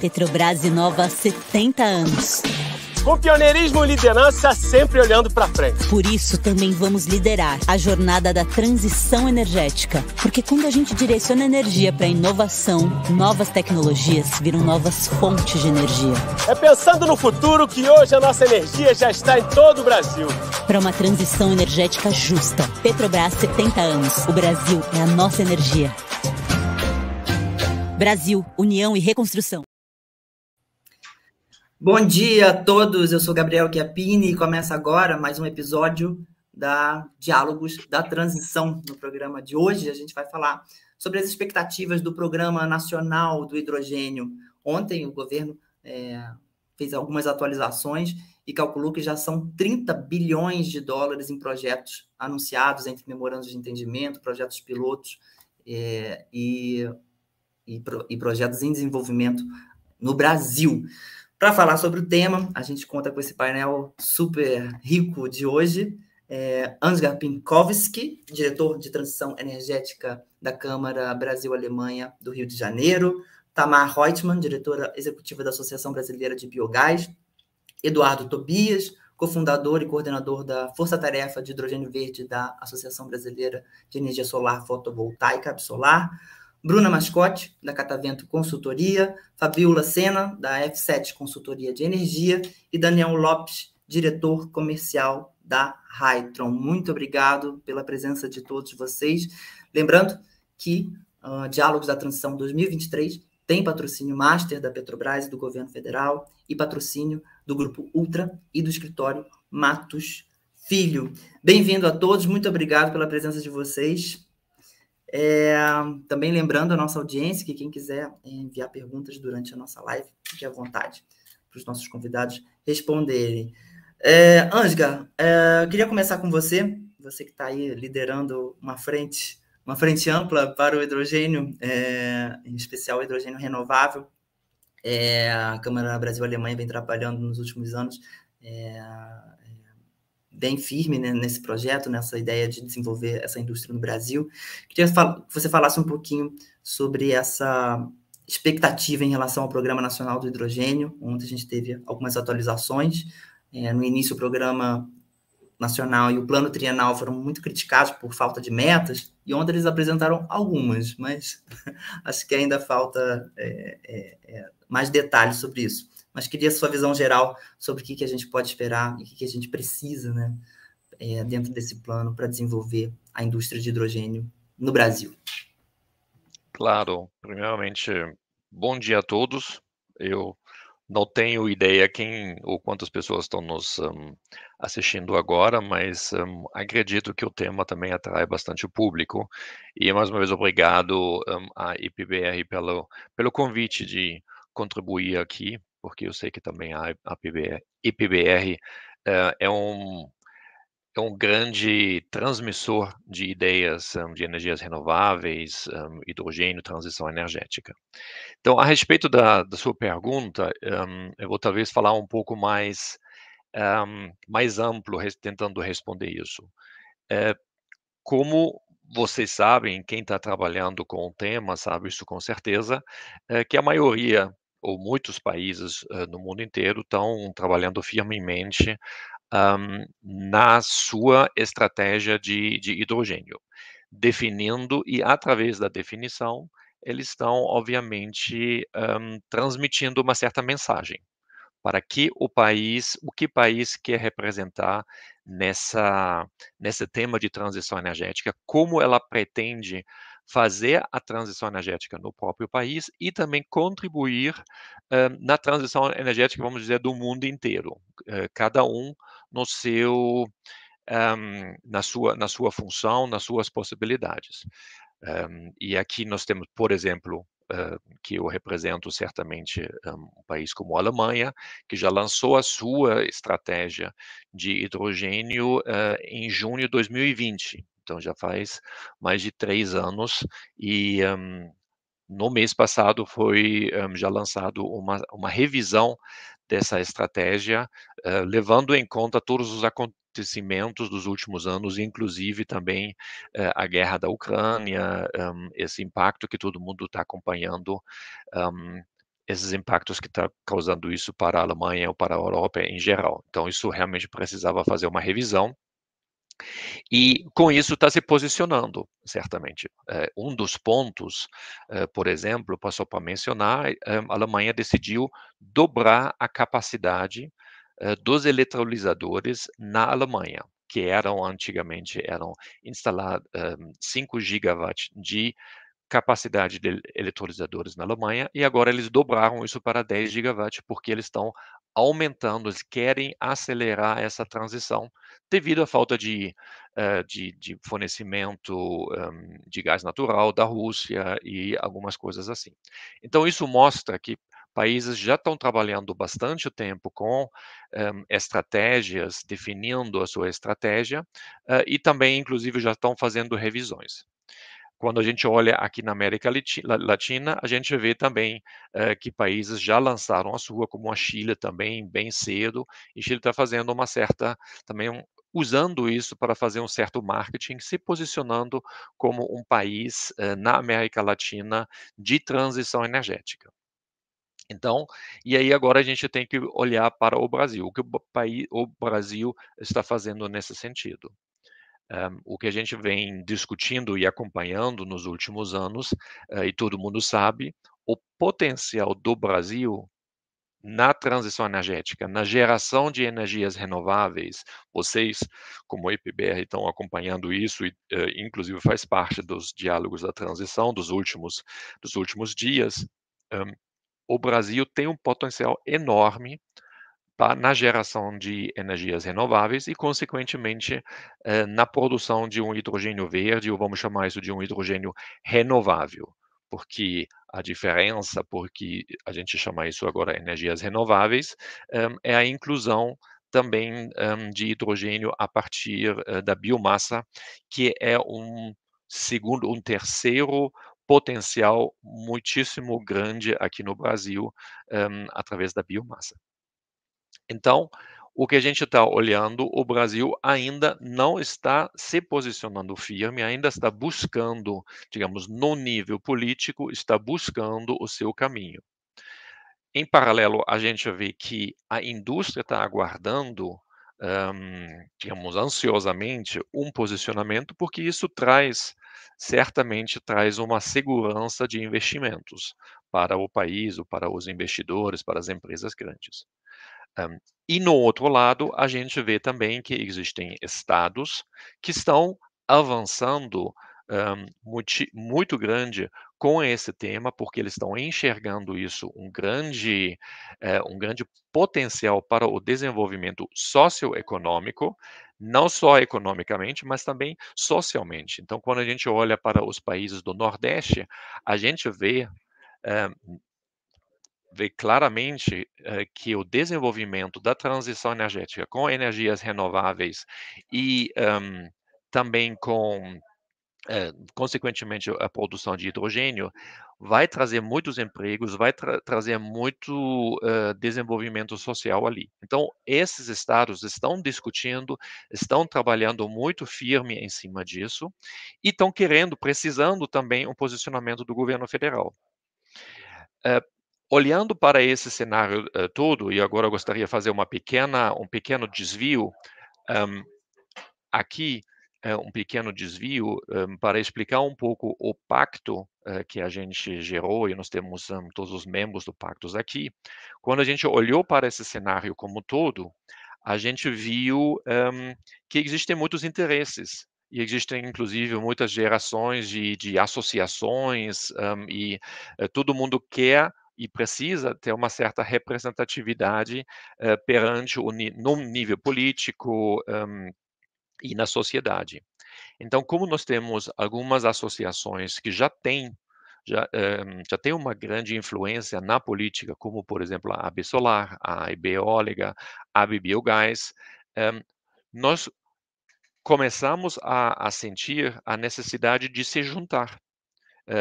Petrobras inova há 70 anos. Com pioneirismo e liderança sempre olhando para frente. Por isso, também vamos liderar a jornada da transição energética. Porque quando a gente direciona energia para inovação, novas tecnologias viram novas fontes de energia. É pensando no futuro que hoje a nossa energia já está em todo o Brasil. Para uma transição energética justa. Petrobras 70 anos. O Brasil é a nossa energia. Brasil, União e Reconstrução. Bom dia a todos, eu sou Gabriel Chiappini e começa agora mais um episódio da Diálogos da Transição. No programa de hoje, a gente vai falar sobre as expectativas do Programa Nacional do Hidrogênio. Ontem, o governo é, fez algumas atualizações e calculou que já são 30 bilhões de dólares em projetos anunciados entre memorandos de entendimento, projetos pilotos é, e, e, e projetos em desenvolvimento no Brasil. Para falar sobre o tema, a gente conta com esse painel super rico de hoje. É, Ansgar Pinkowski, diretor de transição energética da Câmara Brasil-Alemanha do Rio de Janeiro. Tamar Reutemann, diretora executiva da Associação Brasileira de Biogás. Eduardo Tobias, cofundador e coordenador da Força Tarefa de Hidrogênio Verde da Associação Brasileira de Energia Solar Fotovoltaica, Absolar. Bruna Mascote, da Catavento Consultoria, Fabiola Sena, da F7 Consultoria de Energia, e Daniel Lopes, diretor comercial da Hytron. Muito obrigado pela presença de todos vocês. Lembrando que uh, Diálogos da Transição 2023 tem patrocínio Master da Petrobras e do Governo Federal e patrocínio do Grupo Ultra e do escritório Matos Filho. Bem-vindo a todos, muito obrigado pela presença de vocês. É, também lembrando a nossa audiência que quem quiser enviar perguntas durante a nossa live, fique à vontade para os nossos convidados responderem. É, Ansgar, é, queria começar com você, você que está aí liderando uma frente, uma frente ampla para o hidrogênio, é, em especial o hidrogênio renovável. É, a Câmara Brasil-Alemanha vem trabalhando nos últimos anos é, bem firme né, nesse projeto, nessa ideia de desenvolver essa indústria no Brasil. Queria que você falasse um pouquinho sobre essa expectativa em relação ao Programa Nacional do Hidrogênio. Ontem a gente teve algumas atualizações. É, no início, o Programa Nacional e o Plano Trienal foram muito criticados por falta de metas, e ontem eles apresentaram algumas, mas acho que ainda falta é, é, é mais detalhes sobre isso mas queria a sua visão geral sobre o que, que a gente pode esperar e o que, que a gente precisa né, é, dentro desse plano para desenvolver a indústria de hidrogênio no Brasil. Claro, primeiramente, bom dia a todos. Eu não tenho ideia quem ou quantas pessoas estão nos um, assistindo agora, mas um, acredito que o tema também atrai bastante o público. E mais uma vez obrigado um, à IPBR pelo, pelo convite de contribuir aqui porque eu sei que também a, a PBR, IPBR uh, é um é um grande transmissor de ideias um, de energias renováveis, um, hidrogênio, transição energética. Então, a respeito da, da sua pergunta, um, eu vou talvez falar um pouco mais mais amplo, tentando responder isso. É, como vocês sabem, quem está trabalhando com o tema sabe isso com certeza, é que a maioria ou muitos países uh, no mundo inteiro estão trabalhando firmemente um, na sua estratégia de, de hidrogênio, definindo e através da definição eles estão obviamente um, transmitindo uma certa mensagem para que o país, o que país quer representar nessa nesse tema de transição energética, como ela pretende fazer a transição energética no próprio país e também contribuir uh, na transição energética, vamos dizer, do mundo inteiro, uh, cada um no seu, um, na, sua, na sua função, nas suas possibilidades. Um, e aqui nós temos, por exemplo, Uh, que eu represento certamente um, um, país como a Alemanha, que já lançou a sua estratégia de hidrogênio uh, em junho de 2020. Então já faz mais de três anos e um, no mês passado foi um, já lançado uma, uma revisão dessa estratégia, uh, levando em conta todos os acontecimentos dos últimos anos, inclusive também uh, a guerra da Ucrânia, um, esse impacto que todo mundo está acompanhando esses impactos que está causando isso para a Alemanha ou para a Europa em geral. Então, isso realmente precisava fazer uma revisão. E com isso está se posicionando, certamente. É, um dos pontos, é, por exemplo, passou para mencionar, é, a Alemanha decidiu dobrar a capacidade dos eletrolisadores na Alemanha, que eram antigamente eram instalados 5 gigawatts de capacidade de eletrolisadores na Alemanha e agora eles dobraram isso para 10 gigawatts porque eles estão aumentando, eles querem acelerar essa transição devido à falta de, uh, de, de, fornecimento um, de gás natural da Rússia e algumas coisas assim. Então isso mostra que países já estão trabalhando bastante tempo com um, estratégias, definindo a sua estratégia uh, e também, inclusive, já estão fazendo revisões. Quando a gente olha aqui na América Latina, a gente vê também eh, que países já lançaram a sua, como a Chile também, bem cedo, e Chile está fazendo uma certa, também um, usando isso para fazer um certo marketing, se posicionando como um país eh, na América Latina de transição energética. Então, e aí agora a gente tem que olhar para o Brasil, o que o, país, o Brasil está fazendo nesse sentido. Um, o que a gente vem discutindo e acompanhando nos últimos anos, uh, e todo mundo sabe, o potencial do Brasil na transição energética, na geração de energias renováveis. Vocês, como IPBR, estão acompanhando isso e, uh, inclusive, faz parte dos diálogos da transição dos últimos, dos últimos dias. Um, o Brasil tem um potencial enorme tá, na geração de energias renováveis e, consequentemente, eh, na produção de um hidrogênio verde, ou vamos chamar isso de um hidrogênio renovável, porque a diferença, porque a gente chama isso agora energias renováveis, eh, é a inclusão também eh, de hidrogênio a partir da biomassa, que é um segundo, um terceiro potencial muitíssimo grande aqui no Brasil através da biomassa. Então, o que a gente está olhando, o Brasil ainda não está se posicionando firme, ainda está buscando, digamos, no nível político, está buscando o seu caminho. Em paralelo, a gente vê que a indústria está aguardando, um, digamos, ansiosamente um posicionamento, porque isso traz, certamente traz uma segurança de investimentos para o país, ou para os investidores, para as empresas grandes. Um, e no outro lado, a gente vê também que existem estados que estão avançando um, muito, muito, grande com esse tema, porque eles estão enxergando isso um grande, uh, um grande potencial para o desenvolvimento socioeconômico, não só economicamente, mas também socialmente. Então, quando a gente olha para os países do Nordeste, a gente vê vê claramente é, que o desenvolvimento da transição energética com energias renováveis e um, também com, é, consequentemente, a produção de hidrogênio vai trazer muitos empregos, vai tra trazer muito uh, desenvolvimento social ali. Então, esses estados estão discutindo, estão trabalhando muito firme em cima disso e estão querendo, precisando também um posicionamento do governo federal. Uh, olhando para esse cenário uh, todo, e agora eu gostaria de fazer uma pequena, um pequeno desvio um, aqui, uh, um pequeno desvio um, para explicar um pouco o pacto uh, que a gente gerou, e nós temos um, todos os membros do pacto aqui. Quando a gente olhou para esse cenário como todo, a gente viu que existem muitos interesses e existem, inclusive, muitas gerações de, de associações um, e uh, todo mundo quer e precisa ter uma certa representatividade uh, perante o nível político um, e na sociedade. Então, como nós temos algumas associações que já têm já, um, já tem uma grande influência na política, como, por exemplo, a AB Solar, a AB Eólica, a AB Biogás, um, nós começamos a, a sentir a necessidade de se juntar eh,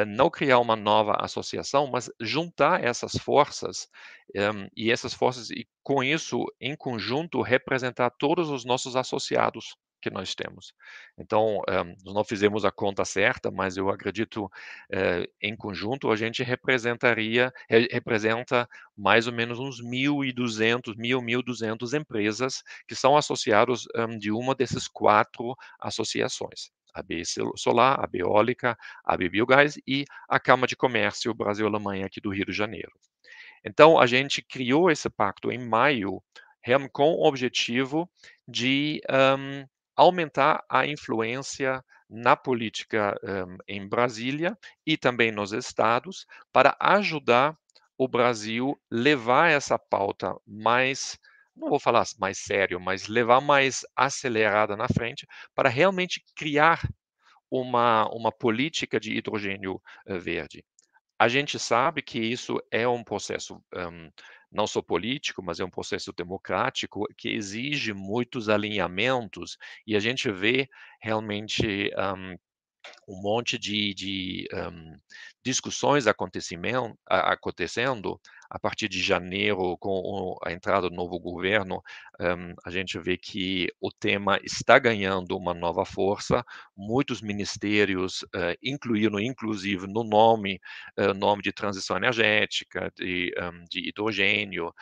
não criar uma nova associação, mas juntar essas forças um, e essas forças e com isso em conjunto representar todos os nossos associados que nós temos. Então, um, nós não fizemos a conta certa, mas eu acredito, uh, em conjunto, a gente representaria, re representa mais ou menos uns 1.200, 1.000, 1.200 empresas que são associados um, de uma dessas quatro associações. A B Solar, a B Eólica, a B Biogás e a Câmara de Comércio Brasil-Alemanha aqui do Rio de Janeiro. Então, a gente criou esse pacto em maio com o objetivo de um, aumentar a influência na política um, em Brasília e também nos estados para ajudar o Brasil levar essa pauta mais não vou falar mais sério, mas levar mais acelerada na frente para realmente criar uma, uma política de hidrogênio verde. A gente sabe que isso é um processo um, não só político, mas é um processo democrático que exige muitos alinhamentos e a gente vê realmente um, um monte de, de um, discussões acontecendo a partir de janeiro, com a entrada do novo governo, um, a gente vê que o tema está ganhando uma nova força. Muitos ministérios uh, incluíram, inclusive, no nome, uh, nome de transição energética, de, um, de hidrogênio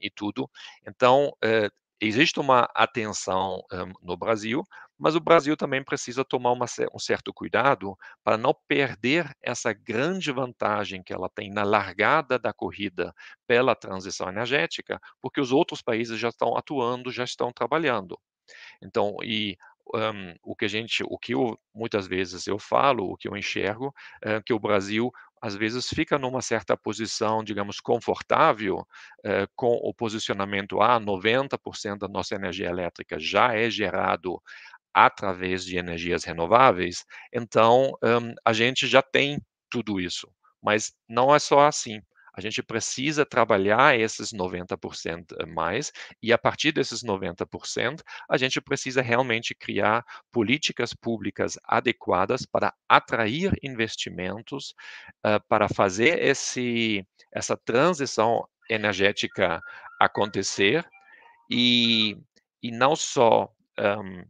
e tudo. Então, uh, existe uma atenção um, no Brasil, mas o Brasil também precisa tomar uma, um certo cuidado para não perder essa grande vantagem que ela tem na largada da corrida pela transição energética, porque os outros países já estão atuando, já estão trabalhando. Então, e um, o que a gente, o que eu, muitas vezes eu falo, o que eu enxergo, é que o Brasil às vezes fica numa certa posição, digamos, confortável eh, com o posicionamento a ah, 90% da nossa energia elétrica já é gerado através de energias renováveis, então um, a gente já tem tudo isso. Mas não é só assim. A gente precisa trabalhar esses 90% mais, e a partir desses 90%, a gente precisa realmente criar políticas públicas adequadas para atrair investimentos, uh, para fazer esse, essa transição energética acontecer, e, e não só um,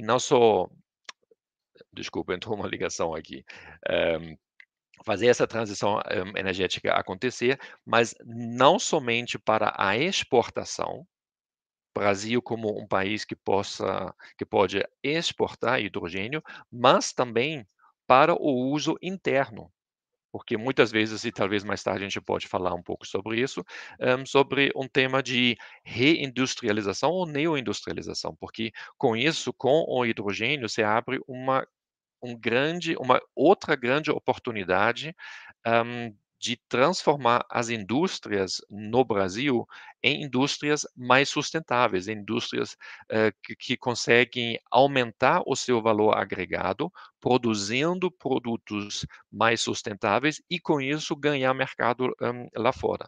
e não só. Desculpa, entrou uma ligação aqui. Um, fazer essa transição um, energética acontecer, mas não somente para a exportação, Brasil como um país que possa que pode exportar hidrogênio, mas também para o uso interno porque muitas vezes, e talvez mais tarde a gente pode falar um pouco sobre isso, um, sobre um tema de reindustrialização ou neoindustrialização, porque com isso, com o hidrogênio, você abre uma, um grande, uma outra grande oportunidade um, de transformar as indústrias no Brasil em indústrias mais sustentáveis, em indústrias uh, que, que, conseguem aumentar o seu valor agregado, produzindo produtos mais sustentáveis e, com isso, ganhar mercado um, lá fora.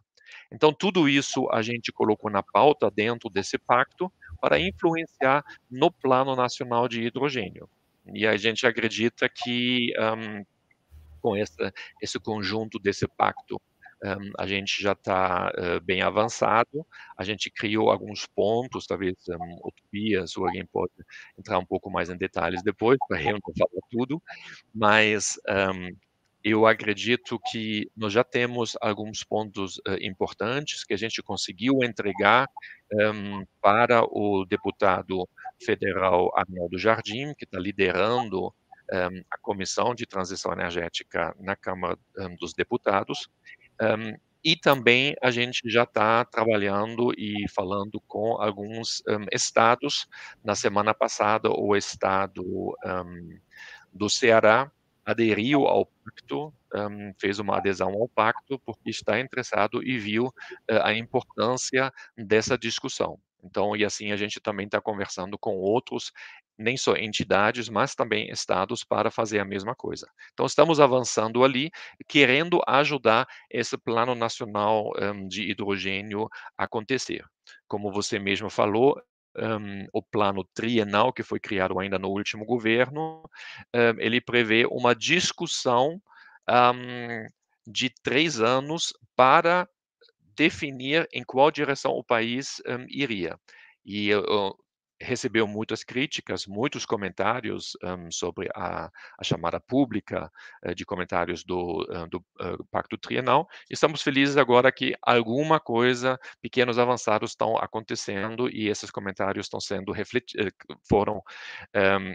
Então, tudo isso a gente colocou na pauta dentro desse pacto para influenciar no Plano Nacional de Hidrogênio. E a gente acredita que um, com essa, esse conjunto desse pacto, um, a gente já está uh, bem avançado. A gente criou alguns pontos, talvez um, o Tobias ou alguém pode entrar um pouco mais em detalhes depois, para eu não falar tudo, mas um, eu acredito que nós já temos alguns pontos uh, importantes que a gente conseguiu entregar um, para o deputado federal Arnaldo Jardim, que está liderando um, a Comissão de Transição Energética na Câmara um, dos Deputados. Um, e também a gente já está trabalhando e falando com alguns estados. Na semana passada, o estado do Ceará aderiu ao pacto, fez uma adesão ao pacto, porque está interessado e viu uh, a importância dessa discussão. Então, e assim a gente também está conversando com outros, nem só entidades, mas também estados para fazer a mesma coisa. Então, estamos avançando ali, querendo ajudar esse plano nacional um, de hidrogênio acontecer. Como você mesmo falou, um, o plano trienal que foi criado ainda no último governo, um, ele prevê uma discussão de três anos para definir em qual direção o país iria. E recebeu muitas críticas, muitos comentários um, sobre a, a, chamada pública uh, de comentários do, uh, do uh, Pacto Trienal. Estamos felizes agora que alguma coisa, pequenos avançados estão acontecendo e esses comentários estão sendo refleti foram um,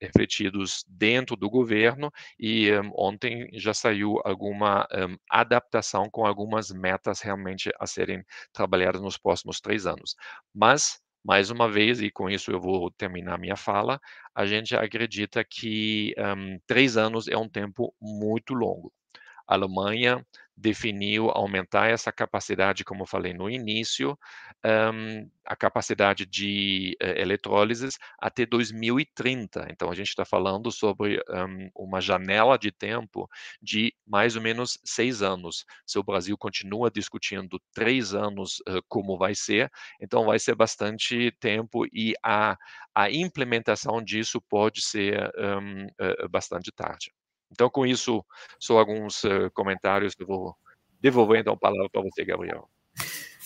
refletidos dentro do governo e um, ontem já saiu alguma adaptação com algumas metas realmente a serem trabalhadas nos próximos três anos. Mas mais uma vez, e com isso eu vou terminar minha fala, a gente acredita que um, três anos é um tempo muito longo. A Alemanha definiu aumentar essa capacidade, como falei no início, um, a capacidade de uh, eletrólises até 2030. Então, a gente está falando sobre um, uma janela de tempo de mais ou menos seis anos. Se o Brasil continua discutindo três anos uh, como vai ser, então vai ser bastante tempo e a, a implementação disso pode ser um, uh, bastante tarde. Então, com isso, só alguns uh, comentários. Eu vou devolver então a palavra para você, Gabriel.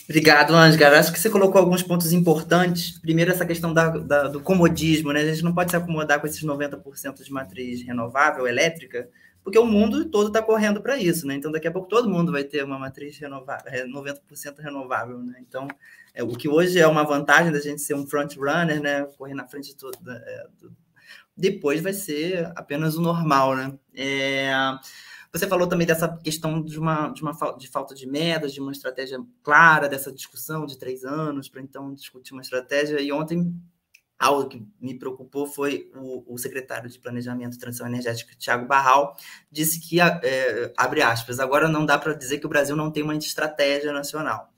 Obrigado, Ângela. Acho que você colocou alguns pontos importantes. Primeiro, essa questão da, da, do comodismo, né? A gente não pode se acomodar com esses 90% de matriz renovável elétrica, porque o mundo todo está correndo para isso, né? Então, daqui a pouco todo mundo vai ter uma matriz renovável, 90% renovável, né? Então, é, o que hoje é uma vantagem da gente ser um front runner, né? Correr na frente de tudo, é, do, depois vai ser apenas o normal, né? É, você falou também dessa questão de uma, de uma de falta de metas, de uma estratégia clara dessa discussão de três anos para então discutir uma estratégia. E ontem algo que me preocupou foi o, o secretário de Planejamento e Transição Energética, Tiago Barral, disse que, é, abre aspas, agora não dá para dizer que o Brasil não tem uma estratégia nacional.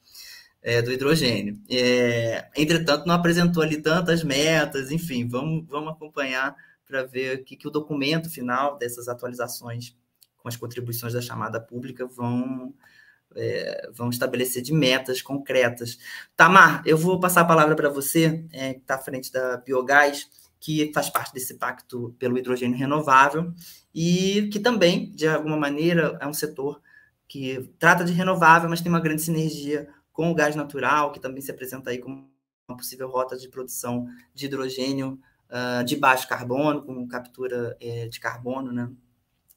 É, do hidrogênio. É, entretanto, não apresentou ali tantas metas, enfim, vamos, vamos acompanhar para ver o que, que o documento final dessas atualizações com as contribuições da chamada pública vão, é, vão estabelecer de metas concretas. Tamar, eu vou passar a palavra para você, é, que está à frente da Biogás, que faz parte desse pacto pelo hidrogênio renovável e que também, de alguma maneira, é um setor que trata de renovável, mas tem uma grande sinergia com o gás natural, que também se apresenta aí como uma possível rota de produção de hidrogênio uh, de baixo carbono, com captura é, de carbono, né?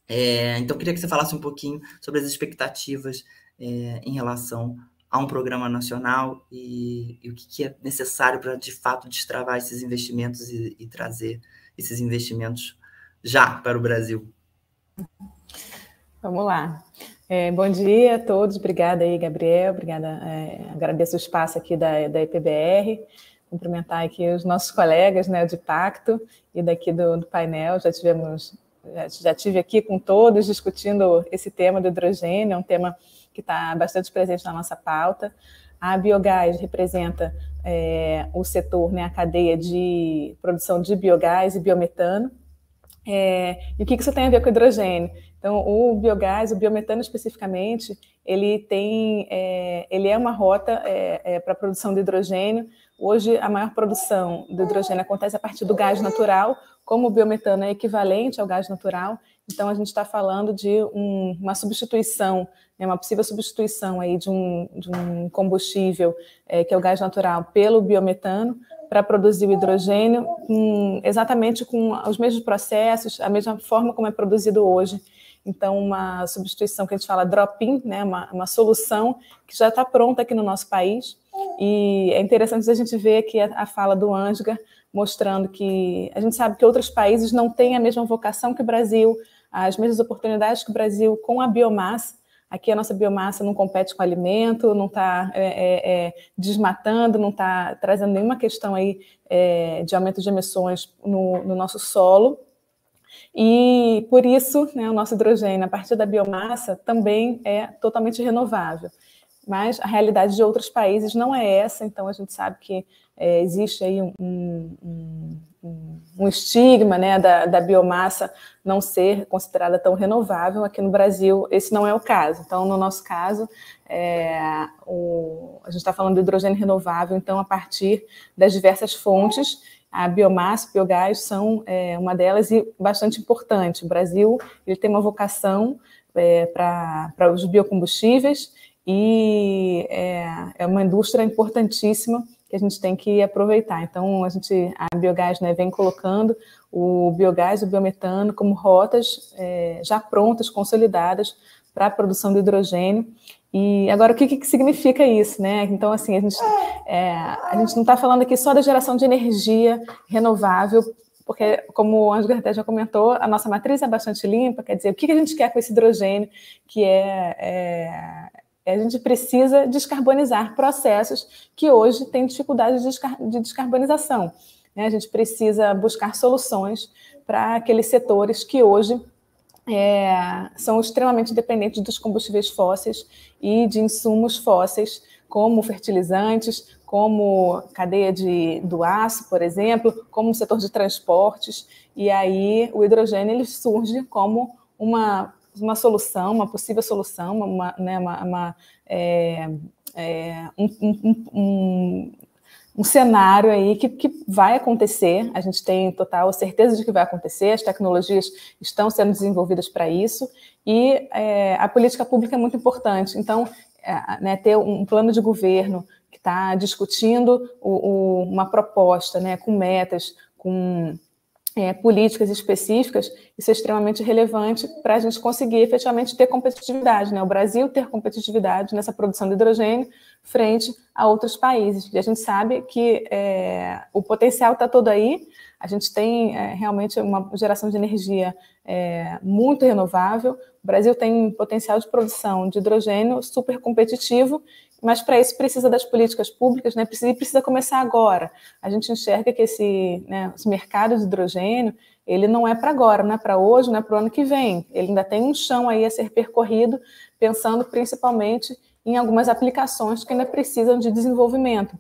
É, então, queria que você falasse um pouquinho sobre as expectativas é, em relação a um programa nacional e, e o que, que, é necessário para, de fato, destravar esses investimentos e, e trazer esses investimentos já para o Brasil. Vamos lá. É, bom dia a todos, obrigada aí, Gabriel, obrigada, é, agradeço o espaço aqui da, da IPBR cumprimentar aqui os nossos colegas né, de pacto e daqui do, do painel. Já tivemos, já, já tive aqui com todos discutindo esse tema do hidrogênio, é um tema que está bastante presente na nossa pauta. A biogás representa é, o setor, né, a cadeia de produção de biogás e biometano. É, e o que isso tem a ver com hidrogênio? Então, o biogás, o biometano especificamente, ele tem, é, ele é uma rota é, é para produção de hidrogênio Hoje, a maior produção do hidrogênio acontece a partir do gás natural, como o biometano é equivalente ao gás natural, então a gente está falando de um, uma substituição, né, uma possível substituição aí de um, de um combustível é, que é o gás natural pelo biometano para produzir o hidrogênio exatamente com os mesmos processos, a mesma forma como é produzido hoje. Então, uma substituição que a gente fala drop-in, né, uma, uma solução que já está pronta aqui no nosso país, e é interessante a gente ver aqui a, a fala do Ansgar, mostrando que a gente sabe que outros países não têm a mesma vocação que o Brasil, as mesmas oportunidades que o Brasil com a biomassa. Aqui a nossa biomassa não compete com alimento, não está é, é, é, desmatando, não está trazendo nenhuma questão aí é, de aumento de emissões no, no, nosso solo. E por isso, né, o nosso hidrogênio, a partir da biomassa, também é totalmente renovável mas a realidade de outros países não é essa, então a gente sabe que é, existe aí um, um, um, um estigma né, da, da, biomassa não ser considerada tão renovável. Aqui no Brasil, esse não é o caso. Então, no nosso caso, é, o, a gente está falando de hidrogênio renovável, então, a partir das diversas fontes, a biomassa, o biogás são é, uma delas e bastante importante. O Brasil ele tem uma vocação é, para os biocombustíveis e é, é uma indústria importantíssima que a gente tem que aproveitar. Então, a gente, a Biogás né, vem colocando o biogás e o biometano como rotas é, já prontas, consolidadas para a produção de hidrogênio. E agora, o que, que significa isso? Né? Então, assim, a gente, é, a gente não está falando aqui só da geração de energia renovável, porque, como o Ângelo Garté já comentou, a nossa matriz é bastante limpa, quer dizer, o que, que a gente quer com esse hidrogênio, que é, é a gente precisa descarbonizar processos que hoje têm dificuldade de descarbonização. Né? A gente precisa buscar soluções para aqueles setores que hoje é, são extremamente dependentes dos combustíveis fósseis e de insumos fósseis, como fertilizantes, como cadeia de, do aço, por exemplo, como o setor de transportes. E aí o hidrogênio ele surge como uma, uma solução, uma possível solução, uma, né, uma, uma é, é, um, um, um, um cenário aí que, que vai acontecer, a gente tem total certeza de que vai acontecer, as tecnologias estão sendo desenvolvidas para isso, e é, a política pública é muito importante. Então, é, né, ter um plano de governo que está discutindo o, o, uma proposta né, com metas, com é, políticas específicas, isso é extremamente relevante para a gente conseguir efetivamente ter competitividade, né? o Brasil ter competitividade nessa produção de hidrogênio frente a outros países. E a gente sabe que é, o potencial está todo aí, a gente tem é, realmente uma geração de energia é, muito renovável, o Brasil tem um potencial de produção de hidrogênio super competitivo mas para isso precisa das políticas públicas, né? Precisa, precisa começar agora. A gente enxerga que esse, né, mercado de hidrogênio ele não é para agora, não é para hoje, não é para o ano que vem. Ele ainda tem um chão aí a ser percorrido, pensando principalmente em algumas aplicações que ainda precisam de desenvolvimento.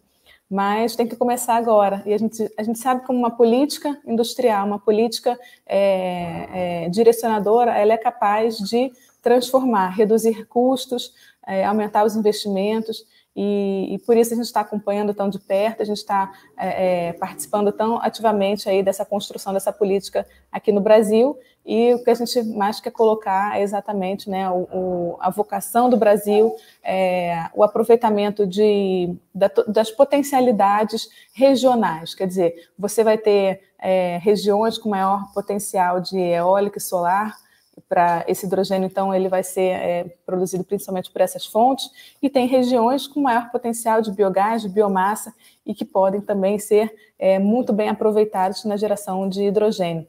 Mas tem que começar agora. E a gente, a gente sabe como uma política industrial, uma política é, é, direcionadora, ela é capaz de transformar, reduzir custos, é, aumentar os investimentos, e, e, por isso a gente está acompanhando tão de perto, a gente está é, é, participando tão ativamente aí dessa construção dessa política aqui no Brasil, e o que a gente mais quer colocar é exatamente né, o, o, a vocação do Brasil, é, o aproveitamento de, da, das potencialidades regionais, quer dizer, você vai ter é, regiões com maior potencial de eólica e solar, para esse hidrogênio, então, ele vai ser é, produzido principalmente por essas fontes, e tem regiões com maior potencial de biogás, de biomassa, e que podem também ser é, muito bem aproveitados na geração de hidrogênio.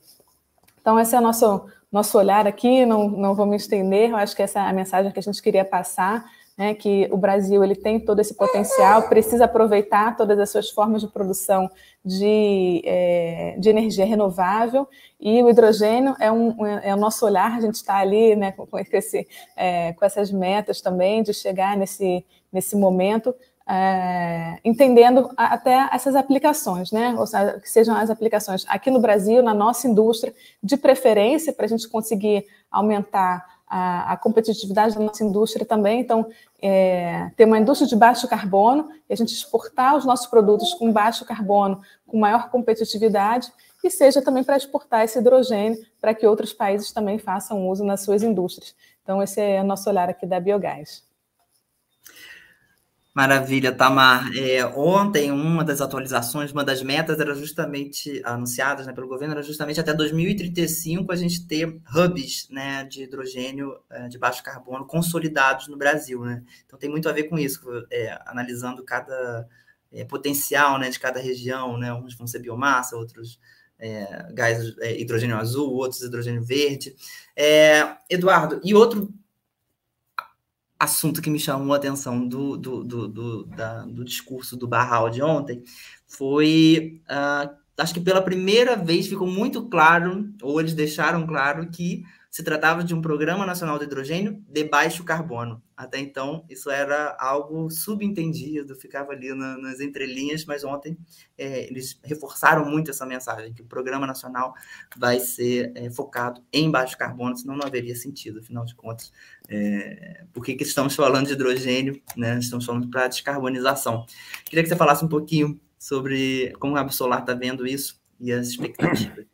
Então, esse é o nosso, nosso olhar aqui, não, não vou me estender, eu acho que essa é a mensagem que a gente queria passar, né, que o Brasil ele tem todo esse potencial, precisa aproveitar todas as suas formas de produção de, é, de energia renovável e o hidrogênio é, um, é o nosso olhar, a gente está ali né, com, esse, é, com essas metas também de chegar nesse, nesse momento, é, entendendo até essas aplicações, né? Ou seja, que sejam as aplicações aqui no Brasil, na nossa indústria, de preferência para a gente conseguir aumentar a, a, competitividade da nossa indústria também. Então, é, ter uma indústria de baixo carbono e a gente exportar os nossos produtos com baixo carbono, com maior competitividade, e seja também para exportar esse hidrogênio para que outros países também façam uso nas suas indústrias. Então, esse é o nosso olhar aqui da Biogás. Maravilha, Tamar. É, ontem, uma das atualizações, uma das metas era justamente anunciadas né, pelo governo, era justamente até 2035 a gente ter hubs né, de hidrogênio é, de baixo carbono consolidados no Brasil. Né? Então tem muito a ver com isso, é, analisando cada é, potencial né, de cada região, né? uns vão ser biomassa, outros é, gás é, hidrogênio azul, outros hidrogênio verde. Eduardo, e outro assunto que me chamou a atenção do, do, do, do, da, do discurso do Barral de ontem foi, uh, acho que pela primeira vez ficou muito claro, ou eles deixaram claro, que se tratava de um Programa Nacional de Hidrogênio de baixo carbono. Até então, isso era algo subentendido, ficava ali na, nas entrelinhas, mas ontem é, eles reforçaram muito essa mensagem, que o Programa Nacional vai ser é, focado em baixo carbono, senão não haveria sentido, afinal de contas. É, por que, estamos falando de hidrogênio? Né? Estamos falando para descarbonização. Queria que você falasse um pouquinho sobre como a Absolar está vendo isso e as expectativas.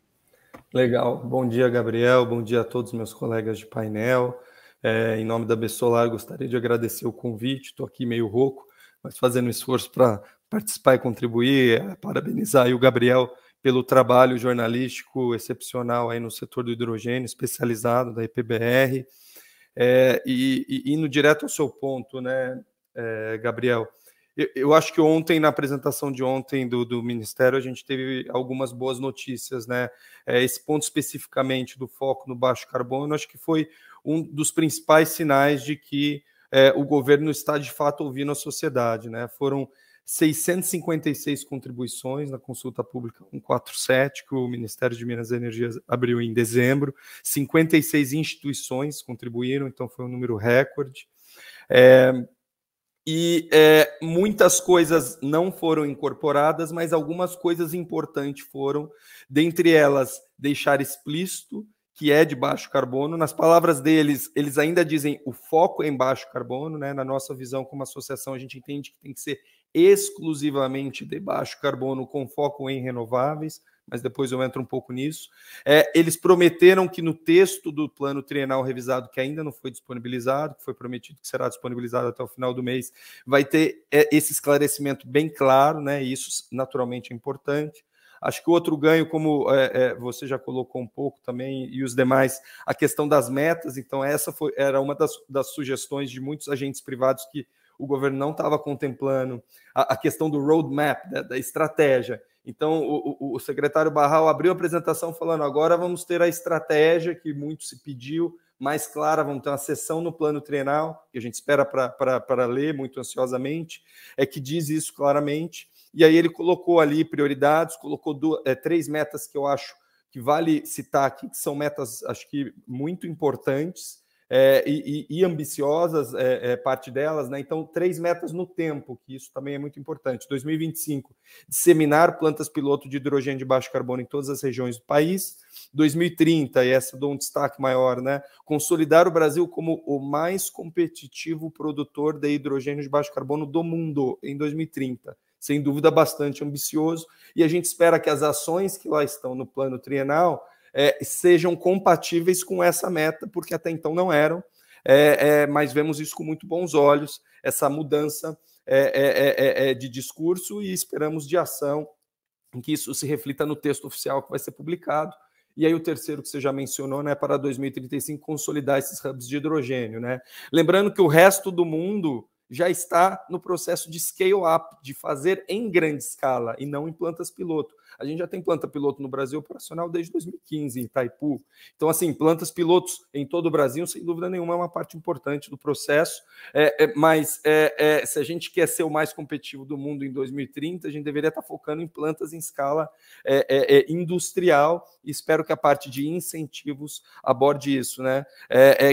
Legal. Bom dia, Gabriel. Bom dia a todos meus colegas de painel. É, em nome da Bessolar, gostaria de agradecer o convite. Estou aqui meio rouco, mas fazendo esforço para participar e contribuir, é, parabenizar o Gabriel pelo trabalho jornalístico excepcional aí no setor do hidrogênio, especializado da IPBR. É, e, e indo direto ao seu ponto, né, é, Gabriel, eu, acho que ontem, na apresentação de ontem do, do, Ministério, a gente teve algumas boas notícias, né? É, esse ponto especificamente do foco no baixo carbono, acho que foi um dos principais sinais de que é, o governo está de fato ouvindo a sociedade, né? Foram 656 contribuições na consulta pública 147, que o Ministério de Minas e Energia abriu em dezembro. 56 instituições contribuíram, então foi um número recorde. É, e é, muitas coisas não foram incorporadas, mas algumas coisas importantes foram, dentre elas, deixar explícito que é de baixo carbono. Nas palavras deles, eles ainda dizem o foco é em baixo carbono, né? Na nossa visão como associação, a gente entende que tem que ser exclusivamente de baixo carbono com foco em renováveis, mas depois eu entro um pouco nisso. É, eles prometeram que no texto do plano trienal revisado, que ainda não foi disponibilizado, que foi prometido que será disponibilizado até o final do mês, vai ter é, esse esclarecimento bem claro, né? E isso naturalmente é importante. Acho que o outro ganho, como é, é, você já colocou um pouco também, e os demais, a questão das metas. Então, essa foi, era uma das, das sugestões de muitos agentes privados que o governo não estava contemplando a, a, questão do roadmap, da, da estratégia. Então, o, o, secretário Barral abriu a apresentação falando: agora vamos ter a estratégia que muito se pediu, mais clara, vamos ter uma sessão no plano trienal, que a gente espera para ler muito ansiosamente, é que diz isso claramente. E aí ele colocou ali prioridades, colocou duas, é, três metas que eu acho que vale citar aqui, que são metas, acho que muito importantes é, e, e, ambiciosas, é, é, parte delas, né? Então, três metas no tempo, que isso também é muito importante. 2025, disseminar plantas piloto de hidrogênio de baixo carbono em todas as regiões do país. 2030, e essa dou um destaque maior, né? Consolidar o Brasil como o mais competitivo produtor de hidrogênio de baixo carbono do mundo em 2030 sem dúvida bastante ambicioso, e a gente espera que as ações que lá estão no plano trienal é, sejam compatíveis com essa meta, porque até então não eram, é, é, mas vemos isso com muito bons olhos, essa mudança é, é, é, de discurso e esperamos de ação que isso se reflita no texto oficial que vai ser publicado. E aí o terceiro que você já mencionou, né, para 2035 consolidar esses hubs de hidrogênio, né? Lembrando que o resto do mundo já está no processo de scale up, de fazer em grande escala e não em plantas piloto. A gente já tem planta piloto no Brasil operacional desde 2015 em Itaipu. Então, assim, plantas pilotos em todo o Brasil, sem dúvida nenhuma, é uma parte importante do processo. É, é, mas é, é se a gente quer ser o mais competitivo do mundo em 2030, a gente deveria estar focando em plantas em escala é, é, industrial. Espero que a parte de incentivos aborde isso, né?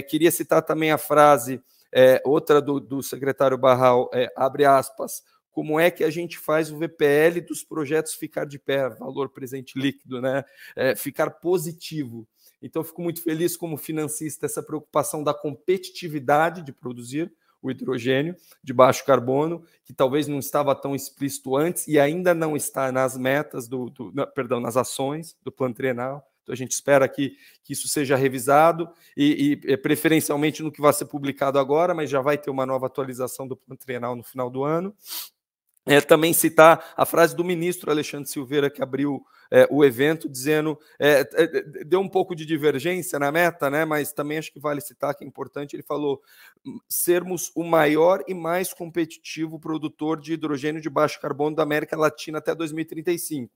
queria citar também a frase é, outra do, do secretário Barral, é, abre aspas, como é que a gente faz o VPL dos projetos ficar de pé, valor presente líquido, né? É, ficar positivo. Então, fico muito feliz como financista essa preocupação da competitividade de produzir o hidrogênio de baixo carbono, que talvez não estava tão explícito antes e ainda não está nas metas do, do perdão, nas ações do plano trienal. Então a gente espera que, que isso seja revisado e, e, preferencialmente no que vai ser publicado agora, mas já vai ter uma nova atualização do plano trienal no final do ano. É, também citar a frase do ministro Alexandre Silveira, que abriu é, o evento, dizendo, é, é, deu um pouco de divergência na meta, né, mas também acho que vale citar que é importante, ele falou sermos o maior e mais competitivo produtor de hidrogênio de baixo carbono da América Latina até 2035.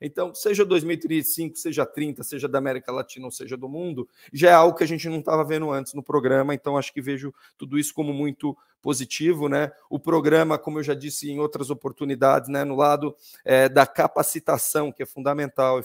Então, seja 2035, seja 30, seja da América Latina ou seja do mundo, já é algo que a gente não estava vendo antes no programa, então acho que vejo tudo isso como muito positivo, né? O programa, como eu já disse em outras oportunidades, né, no lado é, da capacitação, que é fundamental, e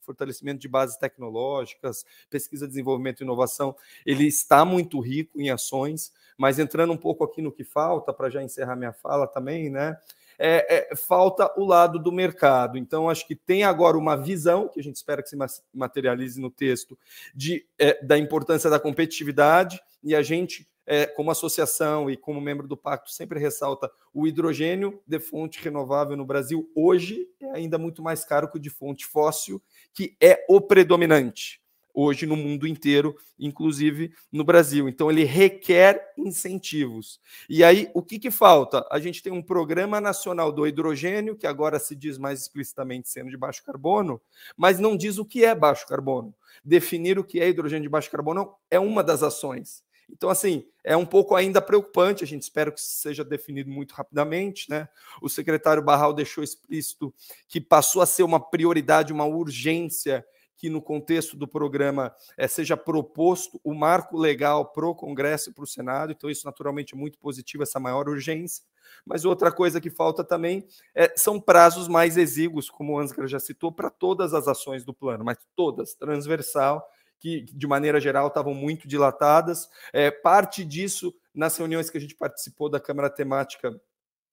fortalecimento de bases tecnológicas, pesquisa, desenvolvimento e inovação, ele está muito rico em ações, mas entrando um pouco aqui no que falta, para já encerrar minha fala também, né? É, é, falta o lado do mercado. Então, acho que tem agora uma visão, que a gente espera que se materialize no texto, de, é, da importância da competitividade, e a gente, é, como associação e como membro do pacto, sempre ressalta o hidrogênio de fonte renovável no Brasil hoje é ainda muito mais caro que o de fonte fóssil, que é o predominante. Hoje no mundo inteiro, inclusive no Brasil. Então, ele requer incentivos. E aí, o que, que falta? A gente tem um Programa Nacional do Hidrogênio, que agora se diz mais explicitamente sendo de baixo carbono, mas não diz o que é baixo carbono. Definir o que é hidrogênio de baixo carbono é uma das ações. Então, assim, é um pouco ainda preocupante, a gente espera que seja definido muito rapidamente. Né? O secretário Barral deixou explícito que passou a ser uma prioridade, uma urgência que no contexto do programa é, seja proposto o marco legal para o Congresso e para o Senado, então isso naturalmente é muito positivo, essa maior urgência. Mas outra coisa que falta também é, são prazos mais exíguos, como o Ansgar já citou, para todas as ações do plano, mas todas, transversal, que de maneira geral estavam muito dilatadas. É, parte disso nas reuniões que a gente participou da Câmara Temática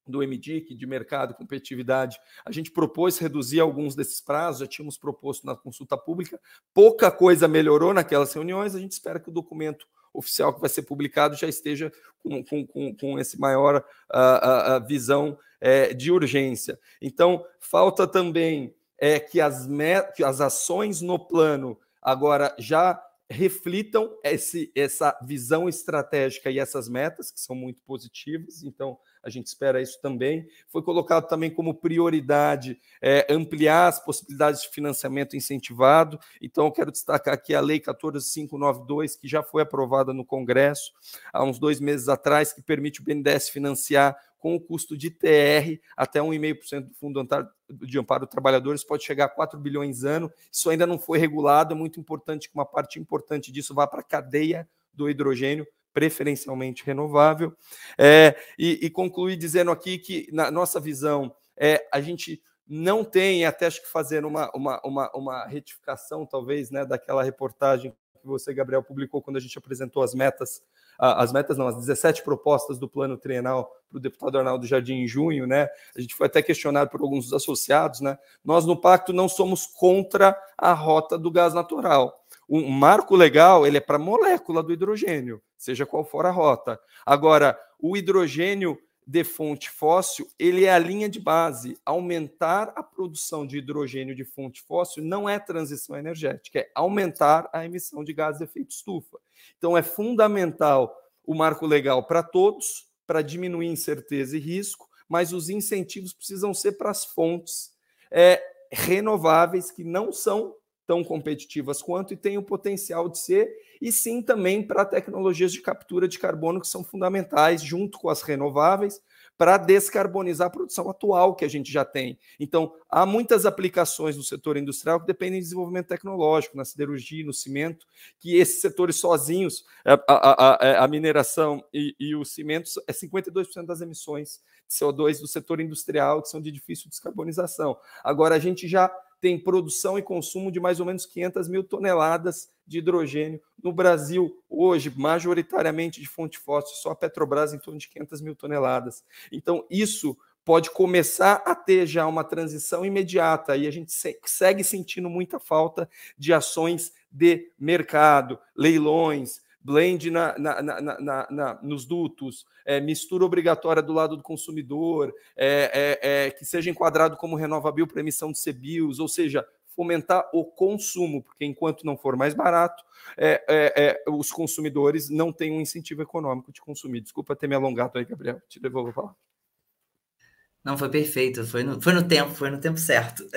do MDIC, de mercado e competitividade, a gente propôs reduzir alguns desses prazos, já tínhamos proposto na consulta pública, pouca coisa melhorou naquelas reuniões, a gente espera que o documento oficial que vai ser publicado já esteja com, com, com, com esse maior uh, uh, visão uh, de urgência. Então, falta também é, que, as que as ações no plano agora já reflitam esse, essa visão estratégica e essas metas, que são muito positivas. Então, a gente espera isso também. Foi colocado também como prioridade é, ampliar as possibilidades de financiamento incentivado. Então, eu quero destacar aqui a Lei 14592, que já foi aprovada no Congresso há uns dois meses atrás, que permite o BNDES financiar com o custo de TR até 1,5% do Fundo de Amparo dos Trabalhadores, pode chegar a 4 bilhões ano. Isso ainda não foi regulado, é muito importante que uma parte importante disso vá para a cadeia do hidrogênio, preferencialmente renovável. É, e, e concluir dizendo aqui que, na nossa visão, é, a gente não tem, até acho que fazer uma, uma, uma, uma retificação, talvez, né, daquela reportagem que você, Gabriel, publicou quando a gente apresentou as metas, as metas não, as 17 propostas do plano trienal para o deputado Arnaldo Jardim em junho, né? A gente foi até questionado por alguns dos associados, né? Nós no pacto não somos contra a rota do gás natural. O marco legal ele é para a molécula do hidrogênio, seja qual for a rota. Agora, o hidrogênio de fonte fóssil, ele é a linha de base. Aumentar a produção de hidrogênio de fonte fóssil não é transição energética, é aumentar a emissão de gases de efeito estufa. Então, é fundamental o marco legal para todos, para diminuir incerteza e risco, mas os incentivos precisam ser para as fontes é, renováveis que não são tão competitivas quanto e têm o potencial de ser, e sim também para tecnologias de captura de carbono que são fundamentais, junto com as renováveis, para descarbonizar a produção atual que a gente já tem. Então, há muitas aplicações no setor industrial que dependem de desenvolvimento tecnológico, na siderurgia, no cimento, que esses setores sozinhos, a, a, a, a mineração e, e o cimento, é 52% das emissões de CO2 do setor industrial, que são de difícil descarbonização. Agora, a gente já tem produção e consumo de mais ou menos 500 mil toneladas de hidrogênio. No Brasil, hoje, majoritariamente de fonte fóssil, só a Petrobras em torno de 500 mil toneladas. Então, isso pode começar a ter já uma transição imediata e a gente segue sentindo muita falta de ações de mercado, leilões, blend na, na, na, na nos dutos, é, mistura obrigatória do lado do consumidor, é, é, é que seja enquadrado como renovável para emissão de CBIOS, ou seja, fomentar o consumo, porque enquanto não for mais barato, é, é, os consumidores não têm um incentivo econômico de consumir. Desculpa ter me alongado aí, Gabriel. Te devolvo a palavra. Não, foi perfeito, foi no, foi no tempo, foi no tempo certo.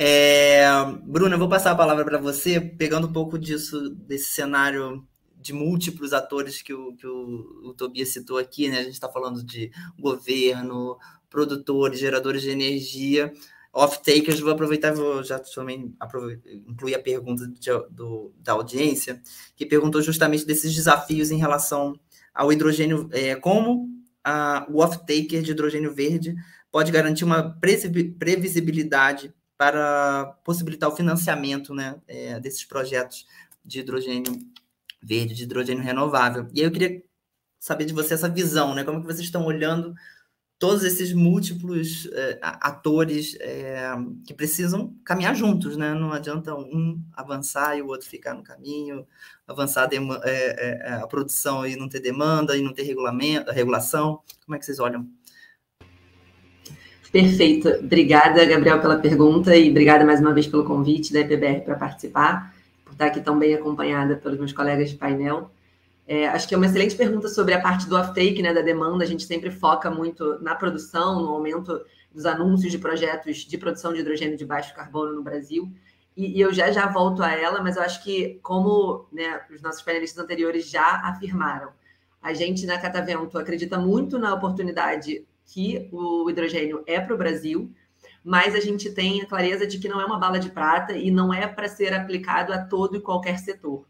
É, é, Bruna, eu vou passar a palavra para você, pegando um pouco disso, desse cenário de múltiplos atores que o, que o, o Tobias citou aqui, né? A gente está falando de governo, produtores, geradores de energia, off-takers. Vou aproveitar, vou já também incluir a pergunta de, do, da audiência, que perguntou justamente desses desafios em relação ao hidrogênio, é, como a, o off-taker de hidrogênio verde pode garantir uma previsibilidade para possibilitar o financiamento né, é, desses projetos de hidrogênio verde, de hidrogênio renovável. E aí eu queria saber de você essa visão, né? Como que vocês estão olhando todos esses múltiplos é, atores é, que precisam caminhar juntos, né? Não adianta um avançar e o outro ficar no caminho, avançar a, é, a produção e não ter demanda e não ter regulamento, regulação. Como é que vocês olham? Perfeito. Obrigada, Gabriel, pela pergunta e obrigada mais uma vez pelo convite da EPBR para participar. estar aqui tão bem acompanhada pelos meus colegas de painel. É, acho que é uma excelente pergunta sobre a parte do off-take, né, da demanda. A gente sempre foca muito na produção, no aumento dos anúncios de projetos de produção de hidrogênio de baixo carbono no Brasil. E, e eu já já volto a ela, mas eu acho que, como né, os nossos painelistas anteriores já afirmaram, a gente na Catavento acredita muito na oportunidade que o hidrogênio é para o Brasil, mas a gente tem a clareza de que não é uma bala de prata e não é para ser aplicado a todo e qualquer setor.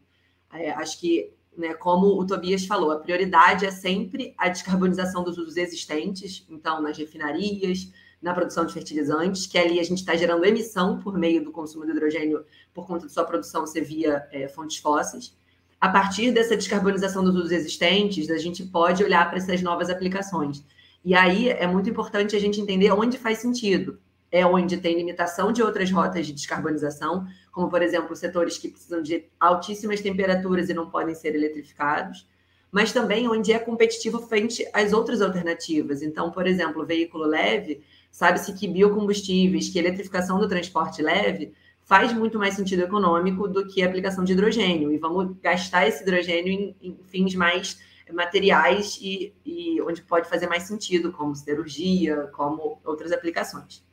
É, acho que, né, como o Tobias falou, a prioridade é sempre a descarbonização dos usos existentes, então nas refinarias, na produção de fertilizantes, que ali a gente está gerando emissão por meio do consumo de hidrogênio por conta de sua produção ser via é, fontes fósseis. A partir dessa descarbonização dos usos existentes, a gente pode olhar para essas novas aplicações. E aí é muito importante a gente entender onde faz sentido. É onde tem limitação de outras rotas de descarbonização, como, por exemplo, setores que precisam de altíssimas temperaturas e não podem ser eletrificados, mas também onde é competitivo frente às outras alternativas. Então, por exemplo, veículo leve, sabe-se que biocombustíveis, que eletrificação do transporte leve faz muito mais sentido econômico do que a aplicação de hidrogênio. E vamos gastar esse hidrogênio em, em fins mais materiais e, e, onde pode fazer mais sentido, como cirurgia, como outras aplicações.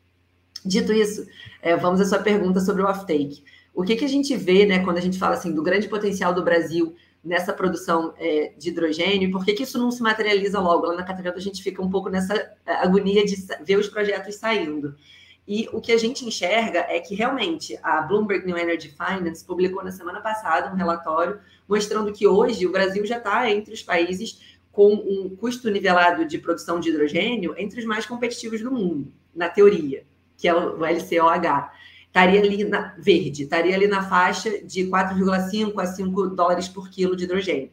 Dito isso, é, vamos à sua pergunta sobre o off-take. O que, que a gente vê né, quando a gente fala assim, do grande potencial do Brasil nessa produção é, de hidrogênio, por que, que isso não se materializa logo? Lá na Catavento a gente fica um pouco nessa é, agonia de ver os projetos saindo. E o que a gente enxerga é que realmente a Bloomberg New Energy Finance publicou na semana passada um relatório mostrando que hoje o Brasil já está entre os países com um custo nivelado de produção de hidrogênio entre os mais competitivos do mundo, na teoria, que é o LCOH estaria ali na verde, estaria ali na faixa de 4,5 a 5 dólares por quilo de hidrogênio.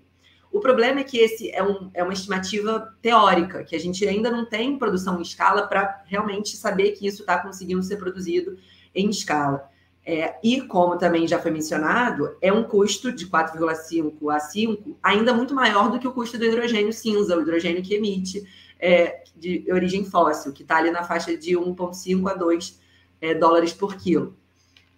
O problema é que esse é, um, é uma estimativa teórica, que a gente ainda não tem produção em escala para realmente saber que isso está conseguindo ser produzido em escala. É, e, como também já foi mencionado, é um custo de 4,5 a 5 ainda muito maior do que o custo do hidrogênio cinza, o hidrogênio que emite é, de origem fóssil, que está ali na faixa de 1,5 a 2 é, dólares por quilo.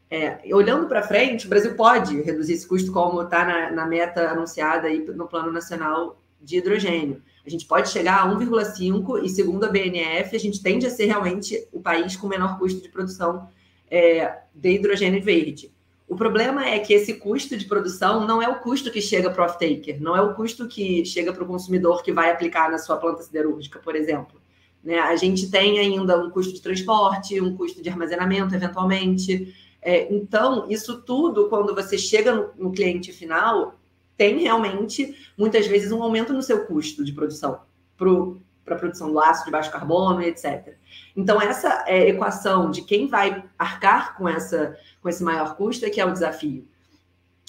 É, olhando para frente, o Brasil pode reduzir esse custo, como está na, na, meta anunciada aí no Plano Nacional de Hidrogênio. A gente pode chegar a 1,5 e, segundo a BNF, a gente tende a ser realmente o país com menor custo de produção é, de hidrogênio verde. O problema é que esse custo de produção não é o custo que chega para o off-taker, não é o custo que chega para o consumidor que vai aplicar na sua planta siderúrgica, por exemplo. Né? A gente tem ainda um custo de transporte, um custo de armazenamento, eventualmente. É, então, isso tudo, quando você chega no, no cliente final, tem realmente, muitas vezes, um aumento no seu custo de produção para a produção do aço de baixo carbono, etc. Então, essa é, equação de quem vai arcar com, essa, com esse maior custo é que é o desafio.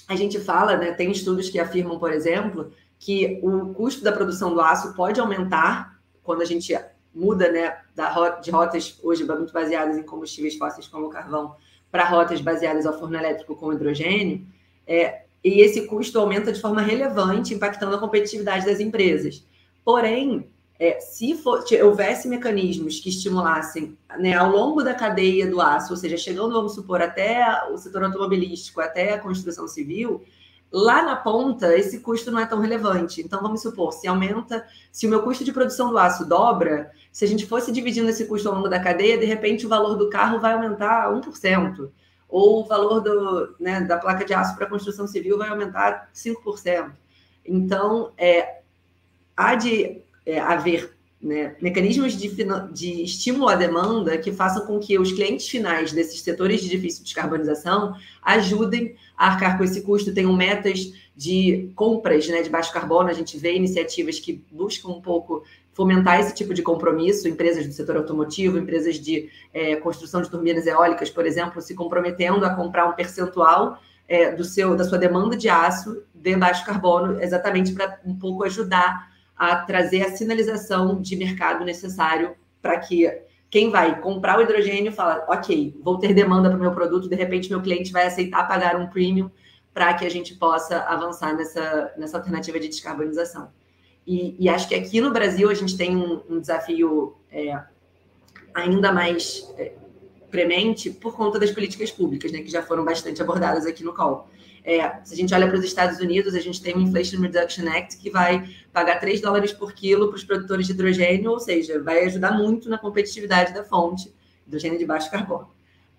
A gente fala, né, tem estudos que afirmam, por exemplo, que o custo da produção do aço pode aumentar quando a gente muda né, da, de rotas hoje muito baseadas em combustíveis fósseis como o carvão para rotas baseadas ao forno elétrico com hidrogênio, é, e esse custo aumenta de forma relevante, impactando a competitividade das empresas. Porém, é, se for, houvesse mecanismos que estimulassem né, ao longo da cadeia do aço, ou seja, chegando, vamos supor, até o setor automobilístico, até a construção civil, Lá na ponta, esse custo não é tão relevante. Então, vamos supor, se aumenta, se o meu custo de produção do aço dobra, se a gente fosse dividindo esse custo ao longo da cadeia, de repente o valor do carro vai aumentar 1%, ou o valor do, né, da placa de aço para construção civil vai aumentar 5%. Então, é, há de é, haver né, mecanismos de, de estímulo à demanda que façam com que os clientes finais desses setores de difícil descarbonização ajudem a arcar com esse custo, tenham metas de compras né, de baixo carbono. A gente vê iniciativas que buscam um pouco fomentar esse tipo de compromisso, empresas do setor automotivo, empresas de é, construção de turbinas eólicas, por exemplo, se comprometendo a comprar um percentual é, do seu da sua demanda de aço de baixo carbono, exatamente para um pouco ajudar a trazer a sinalização de mercado necessário para que quem vai comprar o hidrogênio fala, ok, vou ter demanda para o meu produto, de repente meu cliente vai aceitar pagar um premium para que a gente possa avançar nessa, nessa alternativa de descarbonização. E, e acho que aqui no Brasil a gente tem um, um desafio é, ainda mais é, premente por conta das políticas públicas, né, que já foram bastante abordadas aqui no COL. É, se a gente olha para os Estados Unidos, a gente tem o Inflation Reduction Act que vai pagar 3 dólares por quilo para os produtores de hidrogênio, ou seja, vai ajudar muito na competitividade da fonte, hidrogênio de baixo carbono.